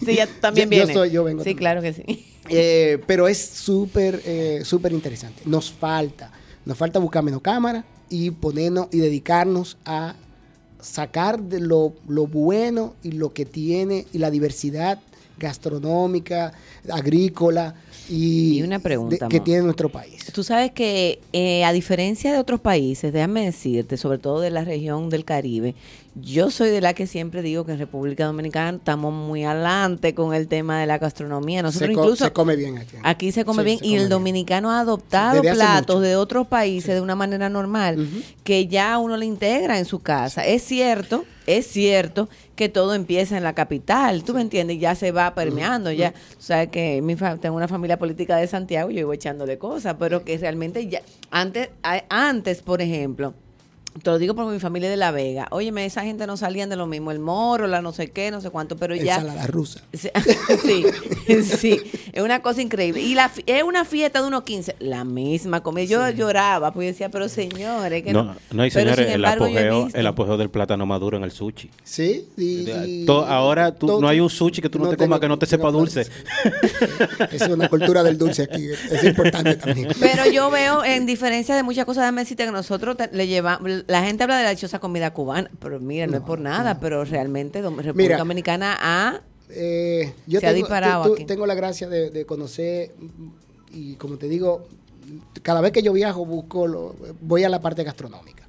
sí, ella también yo- yo viene. soy- yo vengo Sí, también. claro que sí. eh, pero es súper, eh, súper interesante. Nos falta, nos falta buscar menos cámara y ponernos y dedicarnos a sacar de lo, lo bueno y lo que tiene y la diversidad gastronómica, agrícola y, Y una pregunta, de- que tiene nuestro país. Tú sabes que eh, a diferencia de otros países, déjame decirte, sobre todo de la región del Caribe, yo soy de la que siempre digo que en República Dominicana estamos muy adelante con el tema de la gastronomía. Nosotros se, incluso se come bien aquí. Aquí se come Sí, bien se y el bien. dominicano ha adoptado Desde platos de otros países de una manera normal que ya uno le integra en su casa. Es cierto, es cierto que todo empieza en la capital, tú me entiendes, ya se va permeando, ya, o sea que mi fa- tengo una familia política de Santiago, yo iba echándole cosas, pero que realmente ya antes antes, por ejemplo, te lo digo por mi familia de La Vega. Óyeme, esa gente no salían de lo mismo, el moro, la no sé qué, no sé cuánto, pero ya Ensalada rusa. Sí, sí, sí, es una cosa increíble. Y la, es una fiesta de unos 15, la misma comida. Yo lloraba, porque decía, pero señores, que no. no, no, y Pero, señores, sin el embargo, yo he apogeo, el apogeo del plátano maduro en el sushi. Sí, y, y- To- ahora tú- todo- no hay un sushi que tú no te comas que no te sepa dulce. Es una cultura del dulce aquí, es importante también. Pero yo veo, en diferencia de muchas cosas, déjame decirte que nosotros te- le llevamos, la gente habla de la dichosa comida cubana, pero mira, no, es por nada, pero realmente República Mira. Dominicana ha... Eh, yo Se ha disparado aquí. tengo la gracia de, de conocer y como te digo, cada vez que yo viajo busco, lo- voy a la parte gastronómica.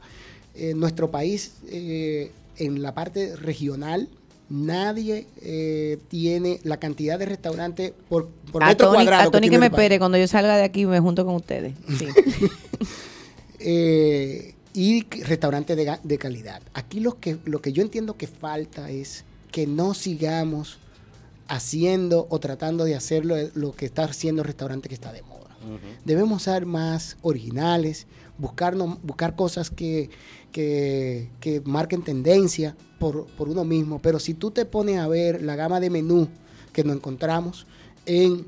En nuestro país, eh, en la parte regional, nadie eh, tiene la cantidad de restaurantes por, por metro Tony, cuadrado. a Tony que, me espere, cuando yo salga de aquí me junto con ustedes. Sí. Eh, y restaurantes de, de calidad. Aquí lo que, lo que yo entiendo que falta es que no sigamos haciendo o tratando de hacerlo lo que está haciendo el restaurante que está de moda. Debemos ser más originales, buscarnos, buscar cosas que, que, que marquen tendencia por, por uno mismo. Pero si tú te pones a ver la gama de menú que nos encontramos en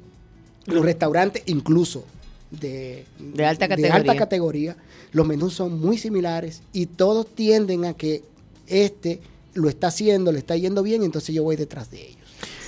los restaurantes, incluso de, De alta alta categoría. Los menús son muy similares y todos tienden a que este lo está haciendo, le está yendo bien, entonces yo voy detrás de ellos.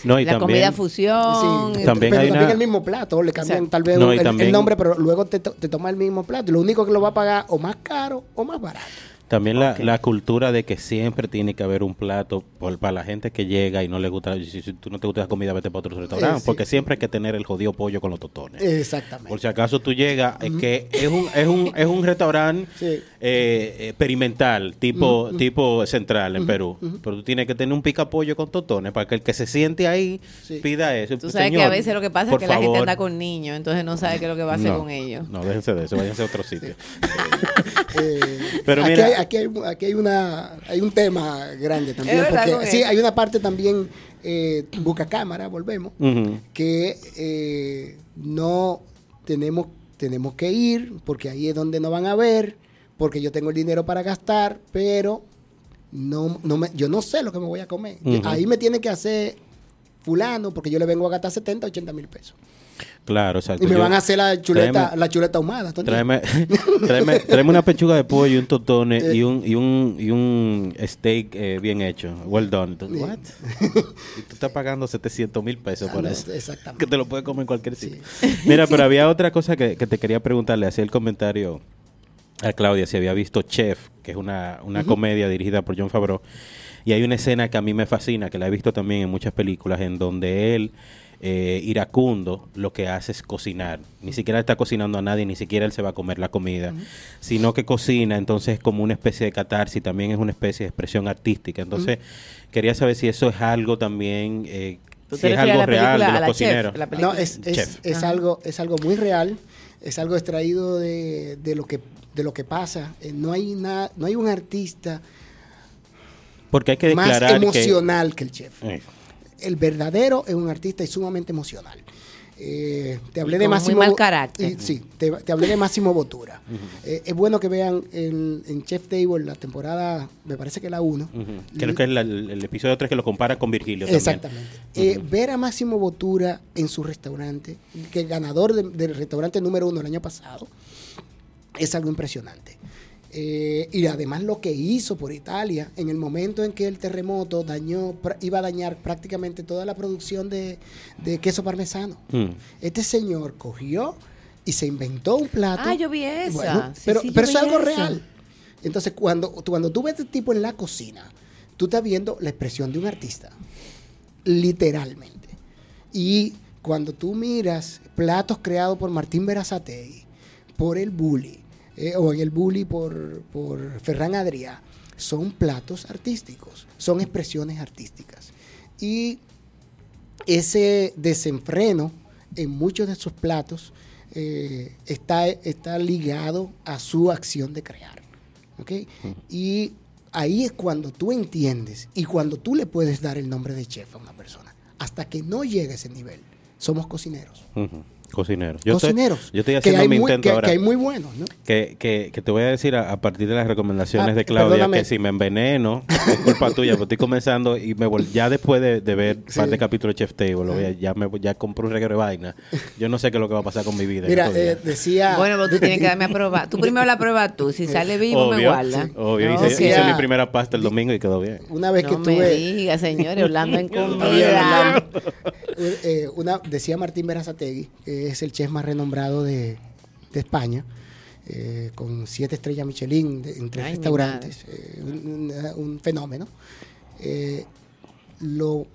No, y la también, comida fusión. Sí, También pero hay también una- el mismo plato, le cambian O sea, tal vez No, el, nombre, pero luego te, to- te toma el mismo plato. Lo único que lo va a pagar o más caro o más barato. También la, la cultura de que siempre tiene que haber un plato por- para la gente que llega y no le gusta, si, si tú no te gusta la comida, vete para otro restaurante, Eh, sí. porque siempre hay que tener el jodido pollo con los totones. Exactamente. Por si acaso tú llegas, es que es un, es un, es un restaurante Sí. eh, experimental, tipo, tipo central en Perú. Pero tú tienes que tener un picapollo con totones para que el que se siente ahí Sí. pida eso. Tú sabes que Señor, a veces lo que pasa es por que la gente favor. anda con niños, entonces no sabe qué es lo que va a hacer no, con ellos. No, déjense de eso, váyanse a otro sitio. Eh, Pero mira- aquí, hay, aquí hay una hay un tema grande también. Porque sí, hay una parte también, eh, busca cámara, volvemos, que eh, no tenemos, tenemos que ir, porque ahí es donde no van a ver, porque yo tengo el dinero para gastar, pero no, no me, yo no sé lo que me voy a comer. Ahí me tiene que hacer fulano, porque yo le vengo a gastar 70, 80 mil pesos. Claro, exacto. Y me Yo- van a hacer la chuleta, tráeme- la chuleta ahumada. Tráeme, tráeme, tráeme una pechuga de pollo y un totone y un y un y un steak eh, bien hecho, well done. What? y tú estás pagando 700 mil pesos por Ah, no, eso. exactamente. Que te lo puedes comer en cualquier sitio. Mira, pero había otra cosa que, que te quería preguntarle. Hacía el comentario a Claudia si había visto Chef, que es una, una comedia dirigida por John Favreau. Y hay una escena que a mí me fascina, que la he visto también en muchas películas, en donde él, eh, iracundo, lo que hace es cocinar. Ni siquiera está cocinando a nadie, ni siquiera él se va a comer la comida, sino que cocina, entonces es como una especie de catarsis, también es una especie de expresión artística. Entonces, quería saber si eso es algo también, eh, ¿Tú si es algo la real película, de los Chef, cocineros. No, es, es, Chef. es Ajá. algo, es algo muy real, es algo extraído de, de lo que de lo que pasa. Eh, no hay nada, no hay un artista Porque hay que más que... emocional que el chef. Eh, El verdadero es un artista y sumamente emocional. Eh, te hablé de con muy Máximo mal carácter. sí, te, te hablé de Máximo Botura. Eh, es bueno que vean en, en Chef Table la temporada, me parece que la 1. ujú. Creo que es la- el, el episodio 3 que lo compara con Virgilio también. Exactamente. Eh, ver a Máximo Botura en su restaurante, que es ganador de- del restaurante número uno el año pasado, es algo impresionante. Eh, y además lo que hizo por Italia en el momento en que el terremoto dañó, iba a dañar prácticamente toda la producción de, de queso parmesano. Mm. Este señor cogió y se inventó un plato. Ah, yo vi esa. Bueno, Sí, pero sí, pero eso es algo esa. real. Entonces, cuando, cuando tú ves a este tipo en la cocina, tú estás viendo la expresión de un artista. Literalmente. Y cuando tú miras platos creados por Martín Berazategui, por el Bully, eh, o en el Bully por, por Ferran Adrià, son platos artísticos, son expresiones artísticas. Y ese desenfreno en muchos de sus platos eh, está, está ligado a su acción de crear. ¿ok? Y ahí es cuando tú entiendes y cuando tú le puedes dar el nombre de chef a una persona. Hasta que no llegue a ese nivel, somos cocineros. Cocineros. Yo cocineros. Estoy, yo estoy que haciendo hay mi muy- intento que- ahora. que hay muy buenos, ¿no? Que, que, que te voy a decir a, a partir de las recomendaciones Ah, de Claudia perdóname. que si me enveneno es culpa tuya, pero estoy comenzando y me vol- ya después de, de ver un par de capítulos de Chef Table, lo voy a- ya me ya compro un reguero de vaina. Yo no sé qué es lo que va a pasar con mi vida. Mira, eh, decía... Bueno, pero tú tienes que darme a probar. Tú primero la pruebas tú. Si sale vivo, me obvio, guarda. sí, obvio. Hice, hice mi primera pasta el domingo y quedó bien. Una vez que no me tuve... digas, señores, Orlando en comida. Eh, una, decía Martín Berazategui, que es el chef más renombrado de, de España, eh, con siete estrellas Michelin de- en tres Ay, restaurantes, eh, un, una- un fenómeno. Eh, lo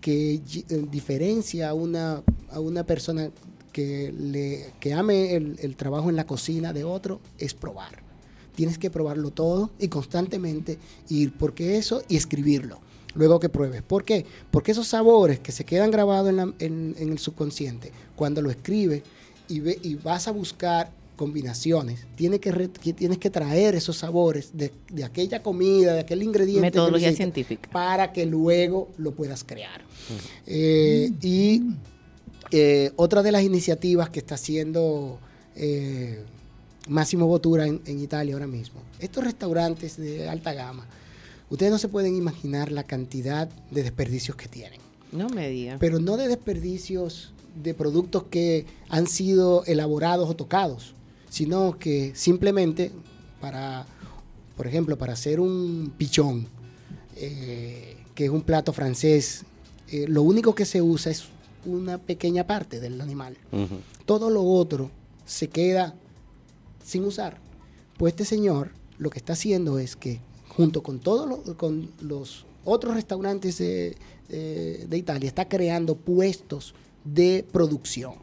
que eh, diferencia a una, a una persona que, le, que ame el, el trabajo en la cocina de otro es probar. Tienes que probarlo todo y constantemente ir, porque eso, y escribirlo. Luego que pruebes. ¿Por qué? Porque esos sabores que se quedan grabados en, la- en- en el subconsciente, cuando lo escribes y, ve- y vas a buscar combinaciones, tienes que, re- que tienes que traer esos sabores de, de aquella comida, de aquel ingrediente. Metodología científica. Para que luego lo puedas crear. Eh, y eh, otra de las iniciativas que está haciendo eh, Máximo Bottura en, en Italia ahora mismo, estos restaurantes de alta gama, ustedes no se pueden imaginar la cantidad de desperdicios que tienen No me digas. pero no de desperdicios de productos que han sido elaborados o tocados, sino que simplemente para, por ejemplo, para hacer un pichón, eh, que es un plato francés, eh, lo único que se usa es una pequeña parte del animal. Todo lo otro se queda sin usar. Pues este señor lo que está haciendo es que junto con todos los, con los otros restaurantes de, de- de Italia está creando puestos de producción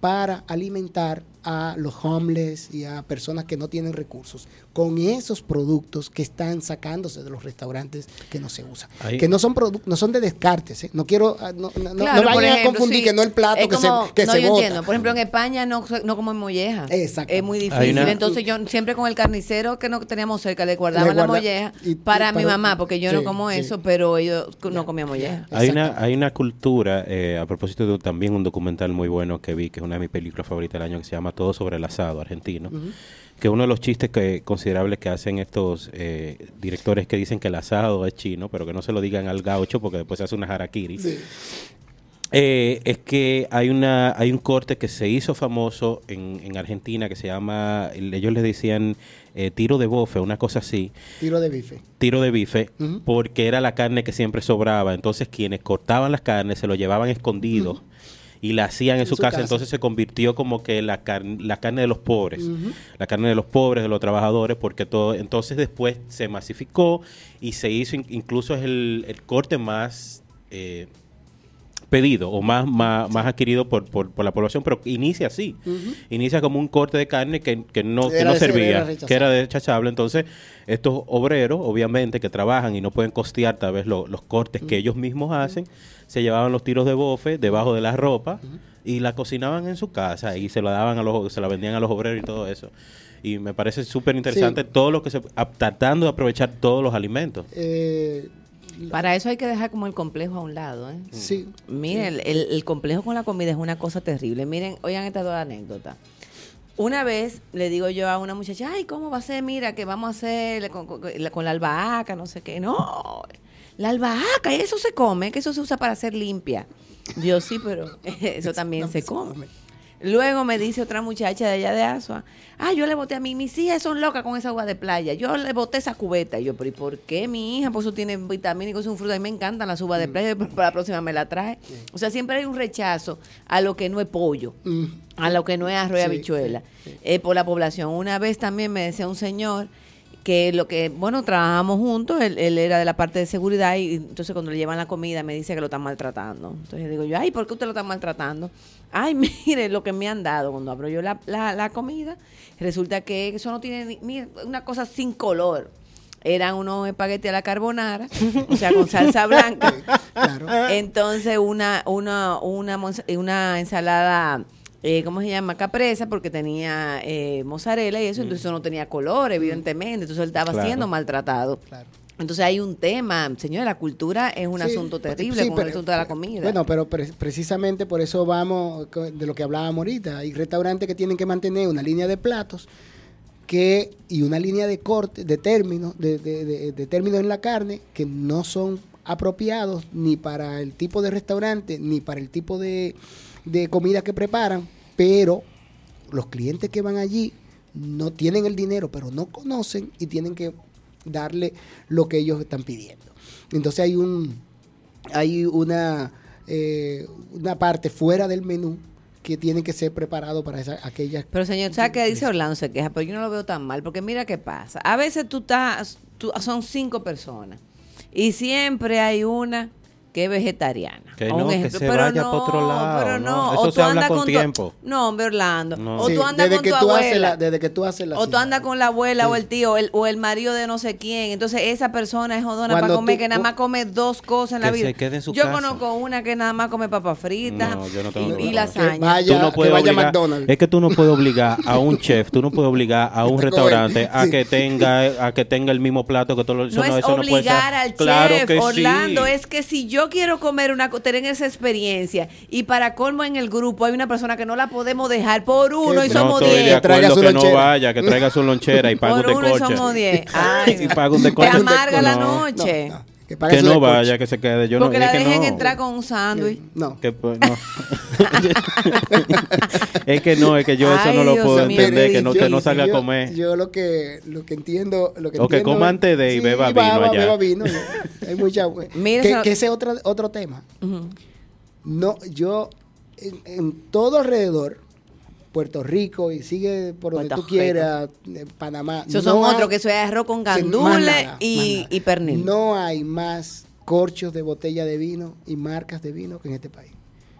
para alimentar a los homeless y a personas que no tienen recursos con esos productos que están sacándose de los restaurantes que no se usan Ahí- que no son no son de descartes ¿eh? no quiero ah, no, no- Claro, vayan a confundir sí. que no el plato que se que no, se yo bota. entiendo. Por ejemplo, en España no, no como molleja. Exactamente. Es muy difícil. una- Entonces yo siempre con el carnicero que no teníamos cerca le guardaba Le la guarda- molleja y- y para mi para- mamá, porque yo no como sí. eso, pero ellos no comían molleja. Hay una, hay una cultura, eh, a propósito de también un documental muy bueno que vi, que es una de mis películas favoritas del año, que se llama Todo sobre el asado argentino, que uno de los chistes que considerables que hacen estos eh, directores que dicen que el asado es chino, pero que no se lo digan al gaucho porque después se hace una harakiri. Sí. Eh, es que hay una hay un corte que se hizo famoso en, en Argentina que se llama, ellos le decían eh, tiro de bofe, una cosa así. Tiro de bife. Tiro de bife, porque era la carne que siempre sobraba. Entonces quienes cortaban las carnes se lo llevaban escondido y la hacían en, su, casa. Entonces se convirtió como que la, carne la carne de los pobres, la carne de los pobres, de los trabajadores, porque todo. Entonces después se masificó y se hizo, incluso es el, el corte más. Eh, pedido o más, más, más adquirido por, por, la población, pero inicia así. Inicia como un corte de carne que, que no, que no servía, que era desechable. Entonces, estos obreros, obviamente, que trabajan y no pueden costear tal vez los cortes que ellos mismos hacen, se llevaban los tiros de bofe debajo de la ropa y la cocinaban en su casa y se la daban a los, se la vendían a los obreros y todo eso. Y me parece súper interesante todo lo que se tratando de aprovechar todos los alimentos. Eh, para eso hay que dejar como el complejo a un lado. ¿eh? Sí. Miren, El, complejo con la comida es una cosa terrible. Miren, oigan estas dos anécdotas. Una vez le digo yo a una muchacha, ay, ¿cómo va a ser? Mira, que vamos a hacer con, la albahaca, no sé qué. No, la albahaca, eso se come, que eso se usa para hacer limpia. Yo sí, pero eso también se come. Luego me dice otra muchacha de allá de Asua, ah, yo le boté a mí, mis hijas son locas con esa agua de playa, yo le boté esa cubeta. Y yo, pero ¿y por qué mi hija? Pues eso tiene vitamina y es un fruto, a mí me encantan las uvas de mm. playa, para la próxima me la trae. O sea, siempre hay un rechazo a lo que no es pollo, mm. a lo que no es arroz y habichuela, eh, por la población. Una vez también me decía un señor, que lo que, bueno, trabajamos juntos, él, era de la parte de seguridad y entonces cuando le llevan la comida me dice que lo están maltratando. Entonces digo yo, ay, ¿por qué usted lo está maltratando? Ay, mire lo que me han dado cuando abro yo la, la, comida. Resulta que eso no tiene, ni, una cosa sin color. Eran unos espaguetis a la carbonara, o sea, con salsa blanca. Entonces una, una, una, una ensalada eh, ¿cómo se llama? Capresa, porque tenía eh, mozzarella y eso, mm. entonces eso no tenía color, mm. evidentemente, entonces él estaba siendo maltratado. Entonces hay un tema, señor, la cultura es un asunto terrible con el asunto de la comida. Bueno, pero precisamente por eso vamos de lo que hablábamos ahorita. Hay restaurantes que tienen que mantener una línea de platos que y una línea de corte, de términos, de, de, de términos en la carne que no son apropiados ni para el tipo de restaurante ni para el tipo de, de comida que preparan, pero los clientes que van allí no tienen el dinero, pero no conocen y tienen que darle lo que ellos están pidiendo. Entonces hay un hay una eh, una parte fuera del menú que tiene que ser preparado para esa, aquellas. Pero señor, ¿sabes qué dice Orlando? Se queja, pero yo no lo veo tan mal, porque mira qué pasa. A veces tú estás, tú, son cinco personas y siempre hay una que es vegetariana. Que no, que se pero vaya para otro lado. Pero no, Eso se habla con, tiempo. no, hombre, Orlando. O tú andas con tu abuela. desde que tú haces la O tú andas con la abuela o el tío o el, marido de no sé quién. Entonces esa persona es jodona para comer, que nada más come dos cosas en la vida. yo conozco una que nada más come papas fritas y, y lasaña. Vaya, no puedes vaya McDonald's. Es que tú no puedes obligar a un chef, tú no puedes obligar a un restaurante a que tenga a que tenga el mismo plato que todos los No es obligar al chef, Orlando, es que si yo quiero comer una tener esa experiencia y para colmo en el grupo hay una persona que no la podemos dejar por uno y somos 10. traiga su que no vaya, que traiga su lonchera y pague un decoche. Por uno y somos 10. y pague un decoche. Te amarga la noche. Que, no vaya, que se quede. Yo Porque no, la dejen no. entrar con un sándwich. No. Que, pues, no. es que no, es que yo eso no lo puedo entender, que no, que no salga a comer. Yo lo que, lo que entiendo... Lo que o que coma antes de y beba vino allá. Beba vino. Hay mucha... Mira, que, que, ese es otro, otro tema. No, yo... En, en todo alrededor Puerto Rico y sigue por donde tú quieras, eh, Panamá. Esos son otros, que eso es arroz con gandules y, y, pernil. No hay más corchos de botella de vino y marcas de vino que en este país.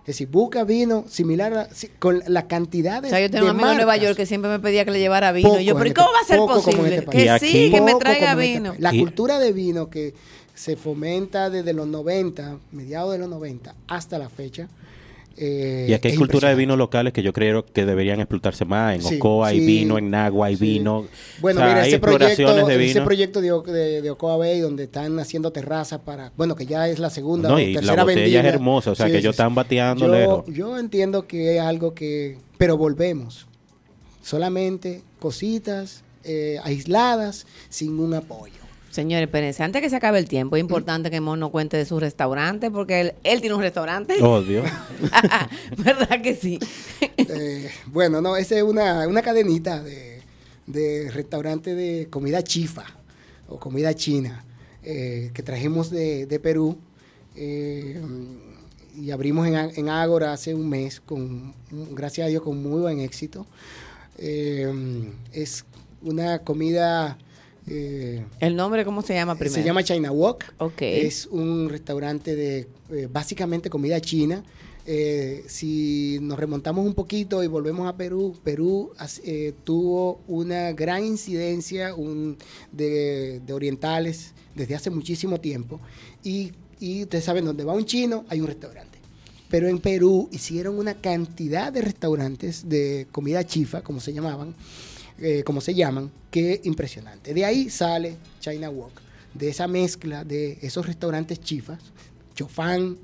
Es decir, busca vino similar a, con la cantidad de. O sea, yo tengo un amigo en Nueva York que siempre me pedía que le llevara vino. y yo, pero ¿cómo va a ser posible? Este que sí, que me traiga este vino. la cultura de vino que se fomenta desde los 90, mediados de los 90 hasta la fecha, eh, y aquí hay cultura de vinos locales que yo creo que deberían explotarse más. En Ocoa hay vino, en Nagua hay vino. Bueno, mira, ese proyecto, de ese proyecto de, de, Ocoa Bay donde están haciendo terrazas para, bueno, que ya es la segunda no, y la botella es hermosa, o sea, que ellos están bateando yo, lejos. Yo entiendo que es algo que, pero volvemos. Solamente cositas eh, aisladas sin un apoyo. Señores, espérense, antes que se acabe el tiempo, es importante que Mon nos cuente de su restaurante, porque él, él tiene un restaurante. Odio. ¿Verdad que sí? Eh, bueno, no, esa es una, una cadenita de, de restaurante de comida chifa o comida china eh, que trajimos de, de Perú eh, y abrimos en, en Ágora hace un mes, con, gracias a Dios, con muy buen éxito. Eh, es una comida... eh, ¿El nombre cómo se llama primero? se llama China Walk. Ok. Es un restaurante de eh, básicamente comida china. Eh, si nos remontamos un poquito y volvemos a Perú, Perú tuvo una gran incidencia un- de, de orientales desde hace muchísimo tiempo. Y, y ustedes saben, donde va un chino, hay un restaurante. Pero en Perú hicieron una cantidad de restaurantes de comida chifa, como se llamaban, eh, como se llaman, que impresionante. De ahí sale China Walk, de esa mezcla de esos restaurantes chifas, chofán,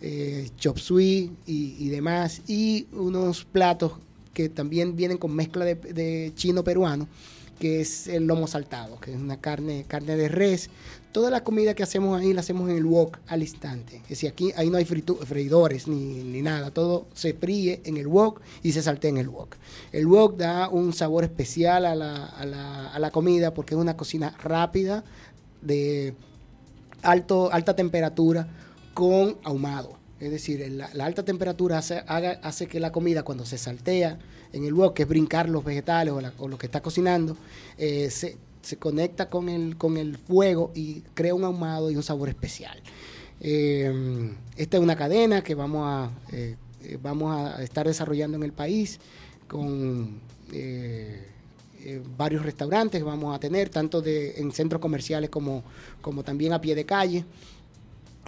eh, chop suey y, demás, y unos platos que también vienen con mezcla de, de chino-peruano, que es el lomo saltado, que es una carne, carne de res. Toda la comida que hacemos ahí la hacemos en el wok al instante. Es decir, aquí ahí no hay freidores ni, ni nada. Todo se fríe en el wok y se saltea en el wok. El wok da un sabor especial a la, a la- a la comida porque es una cocina rápida, de alto, alta temperatura, con ahumado. Es decir, la, alta temperatura hace, hace que la comida cuando se saltea en el wok, que es brincar los vegetales o lo que está cocinando, eh, se, se conecta con el, con el fuego y crea un ahumado y un sabor especial. Eh, esta es una cadena que vamos a, eh, eh, vamos a estar desarrollando en el país con varios restaurantes que vamos a tener, tanto de, en centros comerciales como, como también a pie de calle.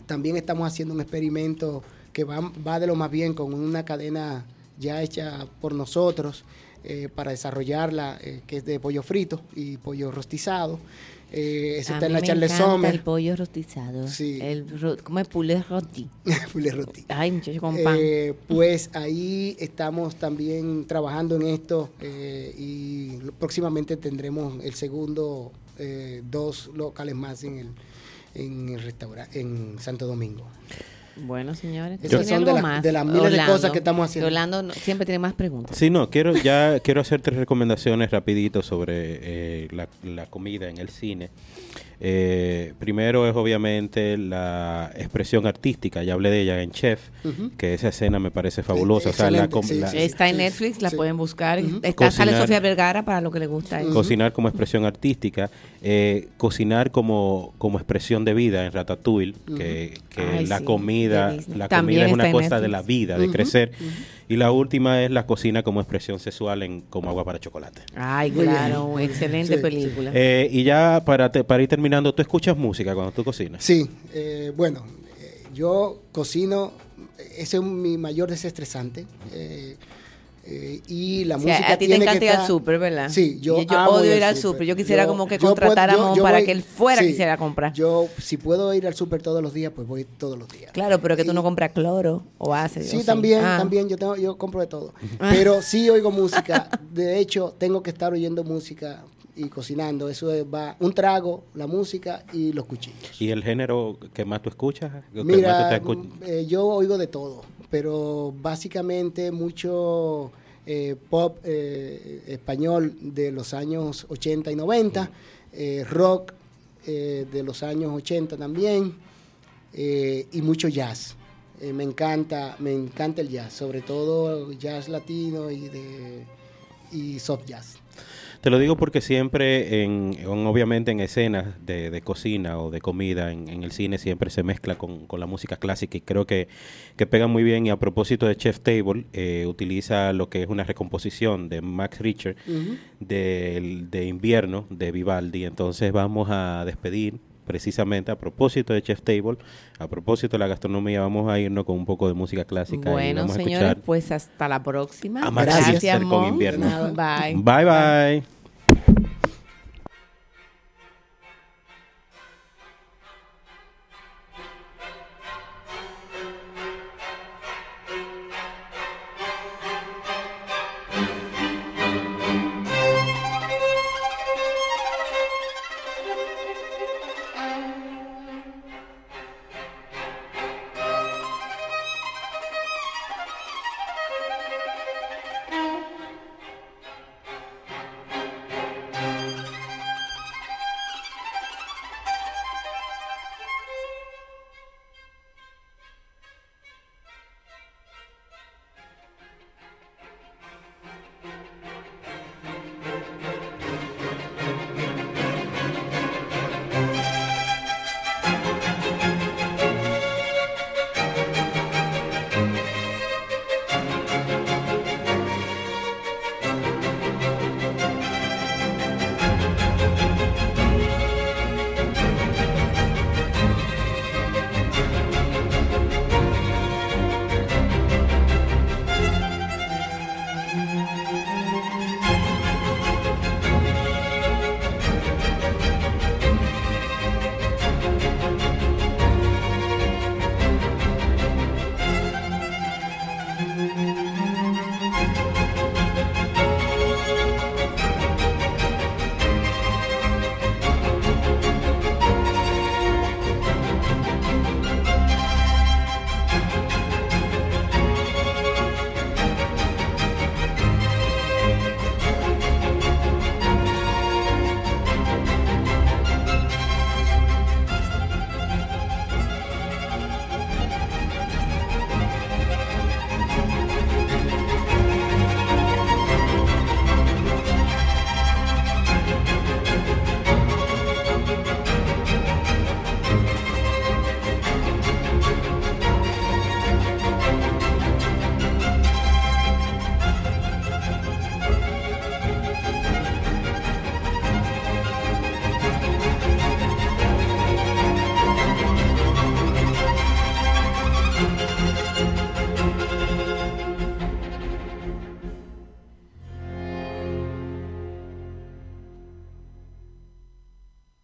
También estamos haciendo un experimento que va, va de lo más bien con una cadena ya hecha por nosotros eh, para desarrollarla, eh, que es de pollo frito y pollo rostizado. Eh, eso A está en la me Charles encanta Sommer. el pollo rostizado. Sí. El ro- ¿Cómo es poulet roti? Poulet roti. Ay, muchacho con pan. Eh, pues ahí estamos también trabajando en esto eh, y próximamente tendremos el segundo, dos locales más en el, en el restaurante, en Santo Domingo. Bueno, señores, Esas ¿tiene son de la- más? de las miles de cosas que estamos haciendo. Orlando no- siempre tiene más preguntas. Sí, no, quiero ya quiero hacer tres recomendaciones rapidito sobre eh, la, la comida en el cine. Eh, primero es obviamente la expresión artística, ya hablé de ella en Chef, que esa escena me parece fabulosa. O sea, la, excelente, com- sí, la- sí, Está en sí, Netflix, la sí. pueden buscar. Está, sale Cocinar. Sofía Vergara para lo que le gusta. cocinar como expresión artística, eh, cocinar como, como expresión de vida en Ratatouille, que, que Ay, la sí, comida, la También comida es una cosa de la vida, de crecer. Y la última es la cocina como expresión sexual en como agua para chocolate. Ay, claro, excelente Sí, película. Eh, y ya para, te- para ir terminando, ¿tú escuchas música cuando tú cocinas? Sí, eh, bueno, eh, yo cocino, ese es mi mayor desestresante. eh, eh, y la O sea, música a ti te tiene que encanta ir al súper, ¿verdad? Sí, yo, Y yo amo odio ir al súper. Yo quisiera como que Mon para que él fuera quisiera a comprar. Yo, si puedo ir al súper todos los días, pues voy todos los días. Claro, pero que tú Y- no compras cloro o haces. Sí, también, Ah. también, yo tengo, yo compro de todo. Pero sí oigo música. De hecho, tengo que estar oyendo música y cocinando. Eso es, va un trago, la música y los cuchillos. ¿Y el género que más tú escuchas? ¿O que más tú Mira, te escu- mm, eh, yo oigo de todo, pero básicamente mucho eh, pop eh, español de los años 80 y 90, eh, rock de los años 80 también, y mucho jazz. Me encanta, me encanta el jazz, sobre todo jazz latino y de y soft jazz. Te lo digo porque siempre, en, en- obviamente en escenas de, de cocina o de comida en, en el cine, siempre se mezcla con, con la música clásica y creo que, que pega muy bien. Y a propósito de Chef Table, eh, utiliza lo que es una recomposición de Max Richter del- de invierno de Vivaldi. Entonces vamos a despedir precisamente a propósito de Chef Table, a propósito de la gastronomía, vamos a irnos con un poco de música clásica y Bueno, a señores, escuchar pues hasta la próxima. a Gracias. Con. Bye bye.